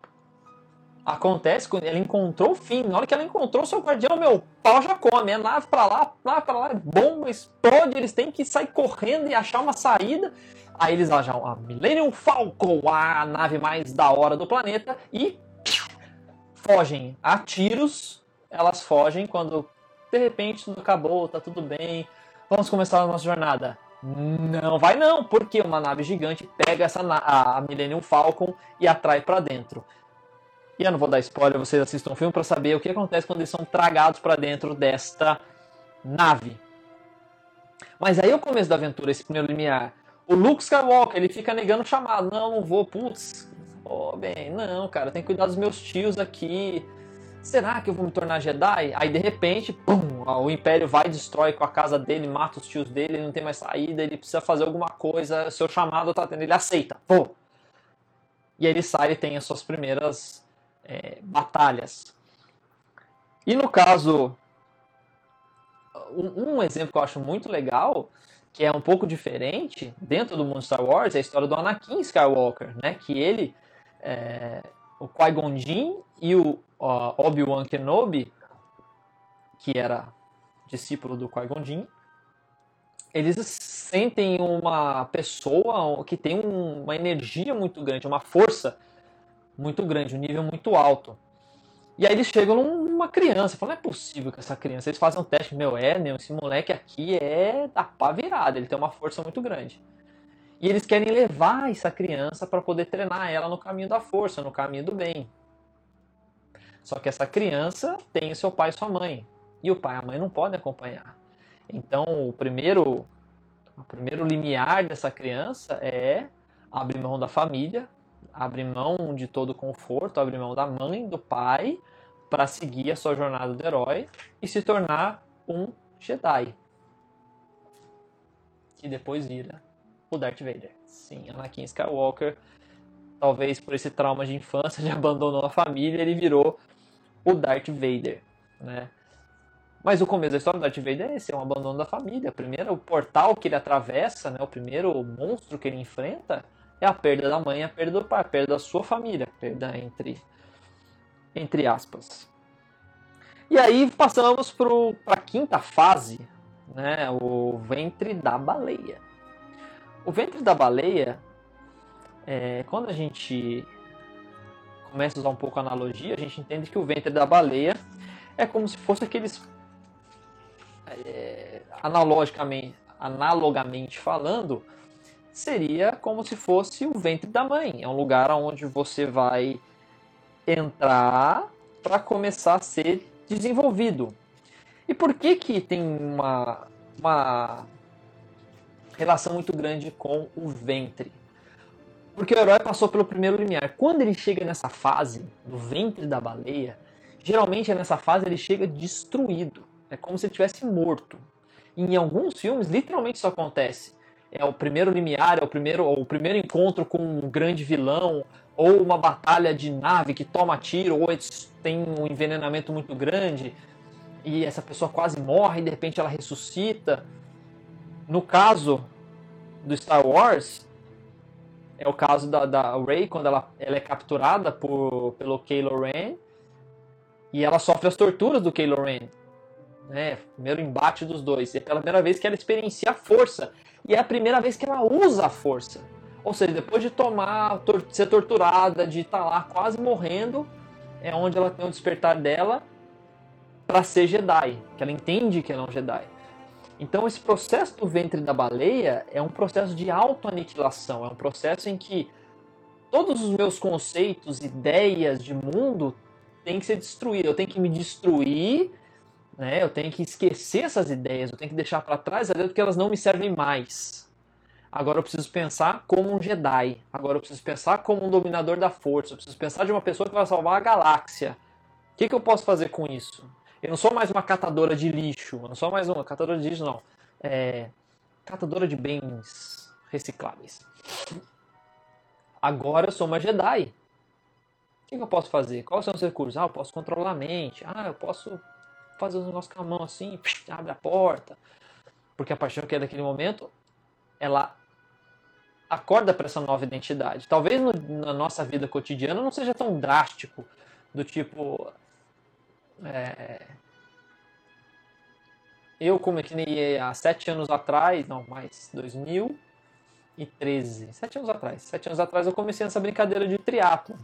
acontece quando ela encontrou o fim. Na hora que ela encontrou o seu guardião, meu pau já come. É nave pra lá, nave pra lá, bomba, explode. Eles têm que sair correndo e achar uma saída. Aí eles acham a Millennium Falcon, a nave mais da hora do planeta, e fogem a tiros. Elas fogem quando de repente tudo acabou, tá tudo bem. Vamos começar a nossa jornada. Não vai não, porque uma nave gigante pega essa a Millennium Falcon e atrai para dentro. E eu não vou dar spoiler, vocês assistam o filme para saber o que acontece quando eles são tragados para dentro desta nave. Mas aí é o começo da aventura, esse primeiro limiar. O Luke Skywalker, ele fica negando o chamado. Não, não vou, putz. Oh, bem, não, cara, tem que cuidar dos meus tios aqui. Será que eu vou me tornar Jedi? Aí de repente, pum, o Império vai, destrói com a casa dele, mata os tios dele, ele não tem mais saída, ele precisa fazer alguma coisa, seu chamado tá tendo, ele aceita, vou. E aí ele sai e tem as suas primeiras é, batalhas. E no caso, um, um, exemplo que eu acho muito legal, que é um pouco diferente dentro do mundo Star Wars, é a história do Anakin Skywalker, né? Que ele, é, o Qui-Gon Jinn e o Obi-Wan Kenobi, que era discípulo do Qui-Gon Jinn, eles sentem uma pessoa que tem uma energia muito grande, uma força muito grande, um nível muito alto. E aí eles chegam numa criança, falam, não é possível que essa criança, eles fazem um teste, meu, é, meu, esse moleque aqui é da pá virada, ele tem uma força muito grande. E eles querem levar essa criança para poder treinar ela no caminho da força, no caminho do bem. Só que essa criança tem o seu pai e sua mãe. E o pai e a mãe não podem acompanhar. Então, o primeiro, o primeiro limiar dessa criança é abrir mão da família abre mão de todo conforto, abre mão da mãe, do pai, para seguir a sua jornada do herói e se tornar um Jedi. Que depois vira o Darth Vader. Sim, Anakin Skywalker, talvez por esse trauma de infância, ele abandonou a família, ele virou o Darth Vader, né? Mas o começo da história do Darth Vader é esse, é um abandono da família. Primeiro, o portal que ele atravessa, né, o primeiro monstro que ele enfrenta, é a perda da mãe, a perda do pai, a perda da sua família, perda entre, entre aspas. E aí passamos para a quinta fase, né, o ventre da baleia. O ventre da baleia, é, quando a gente começa a usar um pouco a analogia, a gente entende que o ventre da baleia é como se fosse aqueles. É, analogicamente, analogamente falando, seria como se fosse o ventre da mãe. É um lugar onde você vai entrar para começar a ser desenvolvido. E por que que tem uma, uma relação muito grande com o ventre? Porque o herói passou pelo primeiro limiar. Quando ele chega nessa fase do ventre da baleia, geralmente é nessa fase ele chega destruído. É como se ele tivesse morto. E em alguns filmes, literalmente isso acontece é o primeiro limiar, é o primeiro, o primeiro encontro com um grande vilão, ou uma batalha de nave que toma tiro, ou tem um envenenamento muito grande e essa pessoa quase morre e de repente ela ressuscita. No caso do Star Wars, É o caso da, da Rey, quando ela, ela é capturada por, pelo Kylo Ren e ela sofre as torturas do Kylo Ren. Né? Primeiro embate dos dois. E é pela primeira vez que ela experiencia a força. E é a primeira vez que ela usa a força. Ou seja, depois de tomar, tor ser torturada, de estar tá lá quase morrendo, é onde ela tem o despertar dela para ser Jedi, que ela entende que ela é um Jedi. Então esse processo do ventre da baleia é um processo de autoaniquilação, é um processo em que todos os meus conceitos, ideias de mundo têm que ser destruídos. Eu tenho que me destruir, né? Eu tenho que esquecer essas ideias, eu tenho que deixar para trás porque elas não me servem mais. Agora eu preciso pensar como um Jedi. Agora eu preciso pensar como um dominador da força. Eu preciso pensar de uma pessoa que vai salvar a galáxia. O que, que eu posso fazer com isso? Eu não sou mais uma catadora de lixo. Eu não sou mais uma catadora de lixo, não. É, catadora de bens recicláveis. Agora eu sou uma Jedi. O que, que eu posso fazer? Quais são os recursos? Ah, eu posso controlar a mente. Ah, eu posso fazer um negócio com a mão assim, abre a porta. Porque a paixão que é daquele momento, ela acorda para essa nova identidade. Talvez no, na nossa vida cotidiana não seja tão drástico, do tipo, é... Eu, como é nem há sete anos atrás, não, mais, 2013, sete anos atrás, sete anos atrás eu comecei essa brincadeira de triatlo.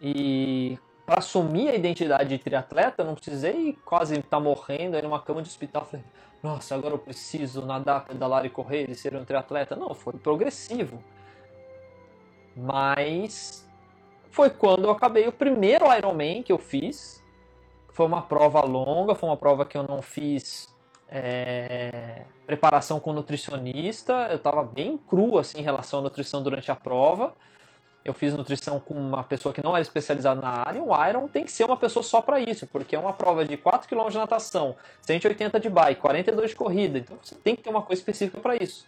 E para assumir a identidade de triatleta, eu não precisei quase estar tá morrendo aí numa cama de hospital. Falei, nossa, agora eu preciso nadar, pedalar e correr e ser um triatleta. Não, foi progressivo. Mas foi quando eu acabei o primeiro Ironman que eu fiz. Foi uma prova longa, foi uma prova que eu não fiz é, preparação com nutricionista. Eu estava bem cru assim, em relação à nutrição durante a prova. Eu fiz nutrição com uma pessoa que não era especializada na área. O Iron tem que ser uma pessoa só para isso, porque é uma prova de 4 km de natação, 180 de bike, 42 de corrida. Então você tem que ter uma coisa específica para isso.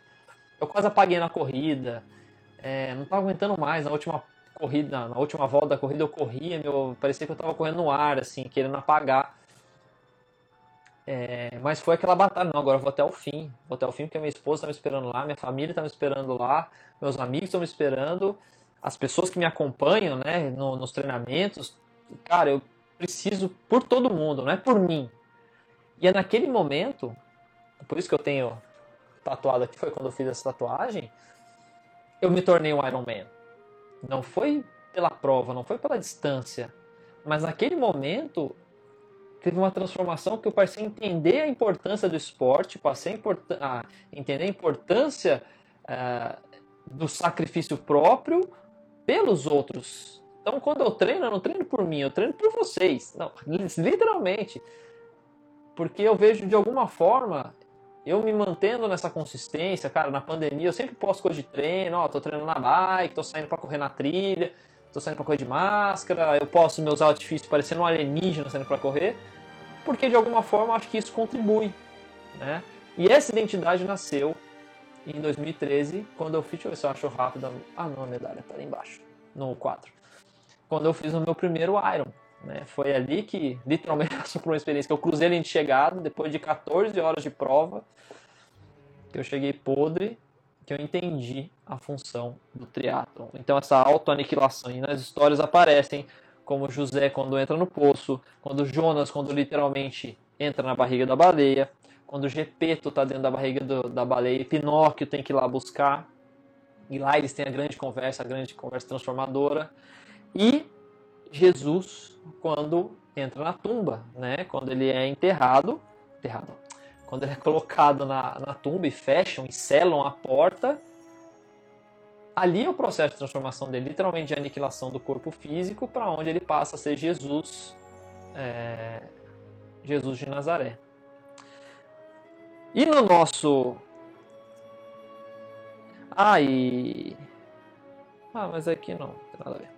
Eu quase apaguei na corrida, é, não estava aguentando mais. Na última corrida, na última volta da corrida eu corria, meu, parecia que eu estava correndo no ar, assim, querendo apagar. É, mas foi aquela batalha, não, agora eu vou até o fim. Vou até o fim porque minha esposa está me esperando lá, minha família está me esperando lá, meus amigos estão me esperando, as pessoas que me acompanham, né, no, nos treinamentos. Cara, eu preciso por todo mundo, não é por mim. E é naquele momento, por isso que eu tenho tatuado aqui, foi quando eu fiz essa tatuagem, eu me tornei um Iron Man. Não foi pela prova, não foi pela distância, mas naquele momento teve uma transformação que eu passei a entender a importância do esporte, passei a, entender a importância uh, do sacrifício próprio pelos outros. Então, quando eu treino, eu não treino por mim, eu treino por vocês. Não, literalmente. Porque eu vejo de alguma forma eu me mantendo nessa consistência, cara, na pandemia eu sempre posto coisa de treino, ó, tô treinando na bike, tô saindo para correr na trilha, tô saindo para correr de máscara, eu posto meus outfits parecendo um alienígena saindo para correr, porque de alguma forma acho que isso contribui, né? E essa identidade nasceu em 2013, quando eu fiz, deixa eu ver se eu acho rápido, ah não, a medalha tá ali embaixo, no 4. Quando eu fiz o meu primeiro Iron, né? Foi ali que, literalmente, passou por uma experiência que eu cruzei a linha de chegada, depois de 14 horas de prova, que eu cheguei podre, que eu entendi a função do triatlon. Então essa autoaniquilação, e nas histórias aparecem como José quando entra no poço, quando Jonas quando literalmente entra na barriga da baleia, quando Gepeto está dentro da barriga do, da baleia Pinóquio tem que ir lá buscar. E lá eles têm a grande conversa, a grande conversa transformadora. E Jesus quando entra na tumba, né? Quando ele é enterrado, enterrado, quando ele é colocado na, na tumba e fecham e selam a porta, ali é o processo de transformação dele, literalmente de aniquilação do corpo físico, para onde ele passa a ser Jesus, é, Jesus de Nazaré. E no nosso. E. Ah, mas aqui não, não tem nada a ver.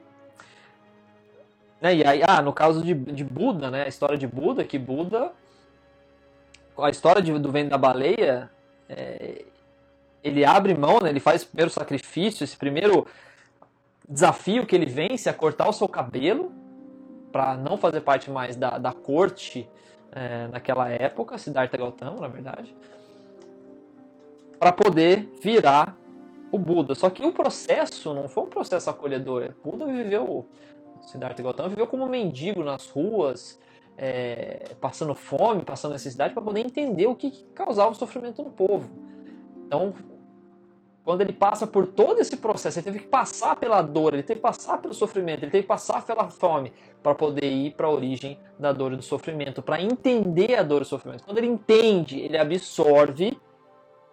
Né? E aí, ah, no caso de, de Buda, né? A história de Buda, que Buda. A história de, do vento da baleia. É, ele abre mão, né? ele faz o primeiro sacrifício, esse primeiro desafio que ele vence é cortar o seu cabelo para não fazer parte mais da, da corte é, naquela época, Siddhartha Gautama, na verdade, para poder virar o Buda. Só que o processo não foi um processo acolhedor. O Buda viveu, Siddhartha Gautama viveu como mendigo nas ruas, é, passando fome, passando necessidade, para poder entender o que, que causava o sofrimento no povo. Então, quando ele passa por todo esse processo, ele teve que passar pela dor, ele teve que passar pelo sofrimento, ele teve que passar pela fome para poder ir para a origem da dor e do sofrimento, para entender a dor e o sofrimento. Quando ele entende, ele absorve,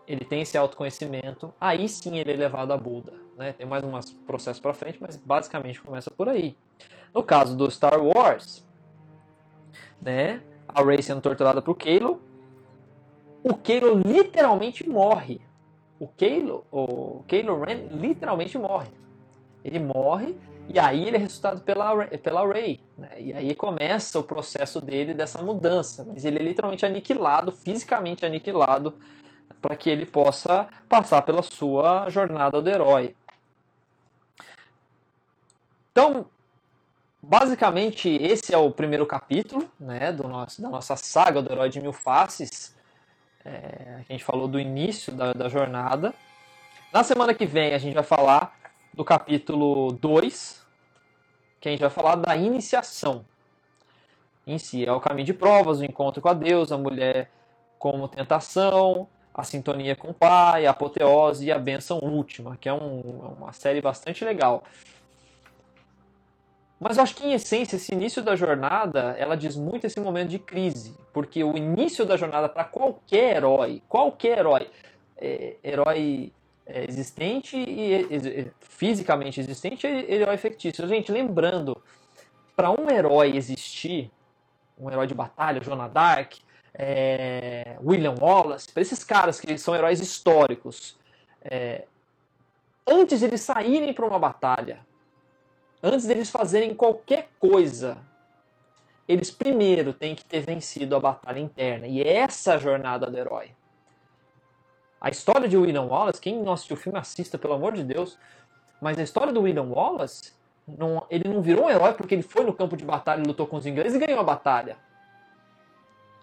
ele tem esse autoconhecimento, aí sim ele é levado a Buda. Né? Tem mais um processo para frente, mas basicamente começa por aí. No caso do Star Wars, né, a Rey sendo torturada por Kylo, o Kylo literalmente morre o Kylo, o Kylo Ren literalmente morre. Ele morre e aí ele é ressuscitado pela, pela Rey. Né? E aí começa o processo dele dessa mudança. Mas ele é literalmente aniquilado, fisicamente aniquilado, para que ele possa passar pela sua jornada do herói. Então, basicamente, esse é o primeiro capítulo né, do nosso, da nossa saga do herói de mil faces. É, a gente falou do início da, da jornada. Na semana que vem a gente vai falar do capítulo 2, que a gente vai falar da iniciação em si. É o caminho de provas, o encontro com a Deus, a mulher como tentação, a sintonia com o pai, a apoteose e a benção última, que é um, uma série bastante legal. Mas eu acho que, em essência, esse início da jornada, ela diz muito esse momento de crise. Porque o início da jornada para qualquer herói, qualquer herói, é, herói é, existente e é, fisicamente existente e herói fictício. Gente, lembrando, para um herói existir, um herói de batalha, Jonah Dark, é, William Wallace, para esses caras que são heróis históricos, é, antes de eles saírem para uma batalha, antes deles fazerem qualquer coisa, eles primeiro têm que ter vencido a batalha interna. E é essa a jornada do herói. A história de William Wallace, quem não assistiu o filme, assista, pelo amor de Deus. Mas a história do William Wallace, não, ele não virou um herói porque ele foi no campo de batalha lutou com os ingleses e ganhou a batalha.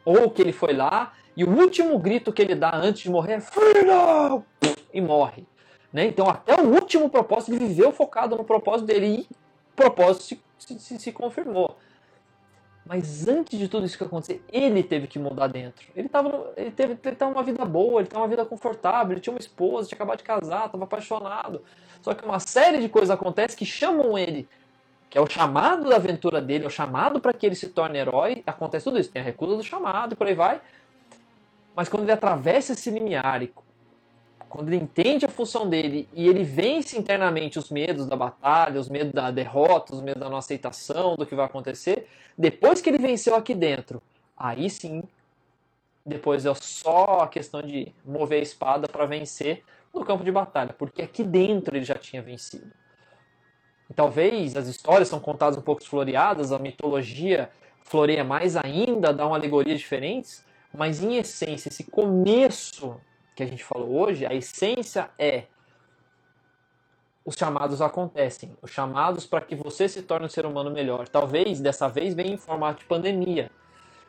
Ou que ele foi lá e o último grito que ele dá antes de morrer é Freedom! E morre. Né? Então, até o último propósito, ele viveu focado no propósito dele. E propósito se, se, se confirmou. Mas antes de tudo isso que acontecer, ele teve que mudar dentro. Ele tava, ele teve ele tava uma vida boa, ele tava uma vida confortável, ele tinha uma esposa, tinha acabado de casar, estava apaixonado. Só que uma série de coisas acontece que chamam ele, que é o chamado da aventura dele, é o chamado para que ele se torne herói. Acontece tudo isso, tem a recusa do chamado e por aí vai. Mas quando ele atravessa esse limiar e quando ele entende a função dele e ele vence internamente os medos da batalha, os medos da derrota, os medos da não aceitação, do que vai acontecer, depois que ele venceu aqui dentro, aí sim, depois é só a questão de mover a espada para vencer no campo de batalha, porque aqui dentro ele já tinha vencido. E talvez as histórias são contadas um pouco floreadas, a mitologia floreia mais ainda, dá uma alegoria diferentes, mas em essência, esse começo que a gente falou hoje, a essência é os chamados acontecem, os chamados para que você se torne um ser humano melhor. Talvez dessa vez venha em formato de pandemia,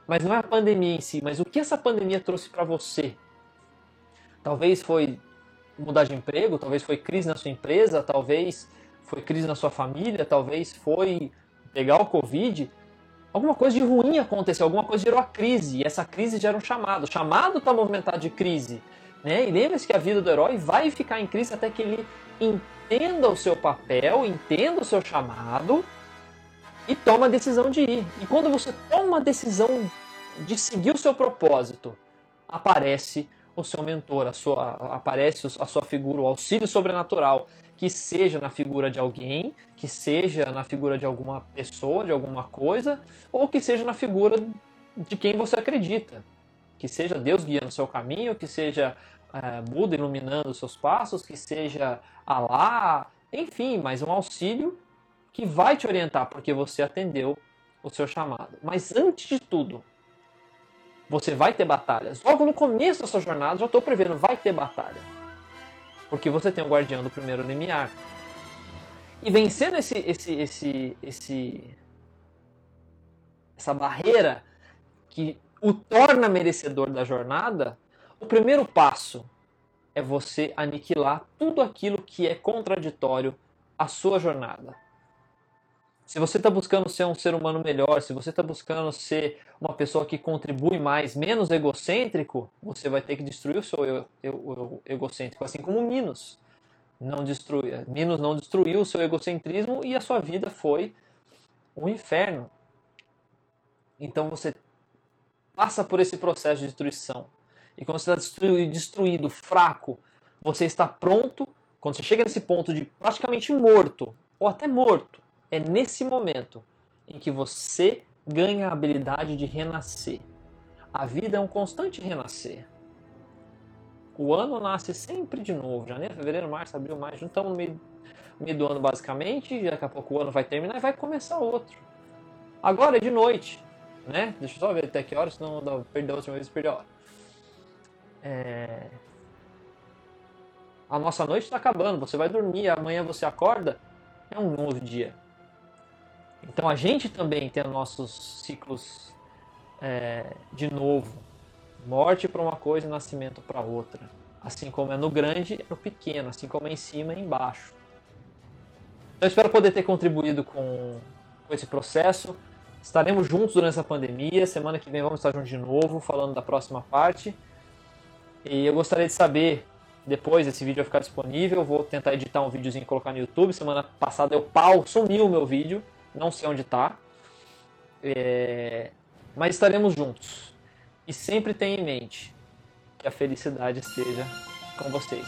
mas não é a pandemia em si, mas o que essa pandemia trouxe para você. Talvez foi mudar de emprego, talvez foi crise na sua empresa, talvez foi crise na sua família, talvez foi pegar o Covid. Alguma coisa de ruim aconteceu, alguma coisa gerou a crise, e essa crise gera um chamado. O chamado está movimentado de crise. Né? E lembre-se que a vida do herói vai ficar em crise até que ele entenda o seu papel, entenda o seu chamado e toma a decisão de ir. E quando você toma a decisão de seguir o seu propósito, aparece o seu mentor, a sua, aparece a sua figura, o auxílio sobrenatural, que seja na figura de alguém, que seja na figura de alguma pessoa, de alguma coisa, ou que seja na figura de quem você acredita que seja Deus guiando o seu caminho, que seja é, Buda iluminando os seus passos, que seja Alá, enfim, mas um auxílio que vai te orientar porque você atendeu o seu chamado. Mas antes de tudo, você vai ter batalhas. Logo no começo da sua jornada, já estou prevendo, vai ter batalha. Porque você tem o guardião do primeiro limiar. E vencendo esse, esse, esse, esse, essa barreira que o torna merecedor da jornada, o primeiro passo é você aniquilar tudo aquilo que é contraditório à sua jornada. Se você está buscando ser um ser humano melhor, se você está buscando ser uma pessoa que contribui mais, menos egocêntrico, você vai ter que destruir o seu eu, eu, eu, egocêntrico, assim como Minos não destruiu, Minos não destruiu o seu egocentrismo e a sua vida foi um inferno. Então você passa por esse processo de destruição. E quando você está destruído, fraco, você está pronto. Quando você chega nesse ponto de praticamente morto, ou até morto, é nesse momento em que você ganha a habilidade de renascer. A vida é um constante renascer. O ano nasce sempre de novo. Janeiro, fevereiro, março, abril, maio. Estamos no meio, no meio do ano basicamente. Daqui a pouco o ano vai terminar e vai começar outro. Agora é de noite né? Deixa eu só ver até que hora, senão perdi a última vez, perdi a hora. É... A nossa noite está acabando, você vai dormir, amanhã você acorda, é um novo dia. Então a gente também tem nossos ciclos é, de novo. Morte para uma coisa e nascimento para outra. Assim como é no grande, é no pequeno. Assim como é em cima, é embaixo. Então, espero poder ter contribuído com, com esse processo. Estaremos juntos durante essa pandemia. Semana que vem vamos estar juntos de novo, falando da próxima parte. E eu gostaria de saber, depois esse vídeo vai ficar disponível, vou tentar editar um videozinho e colocar no YouTube. Semana passada eu pau, sumiu o meu vídeo, não sei onde está. É... Mas estaremos juntos. E sempre tenha em mente que a felicidade esteja com vocês.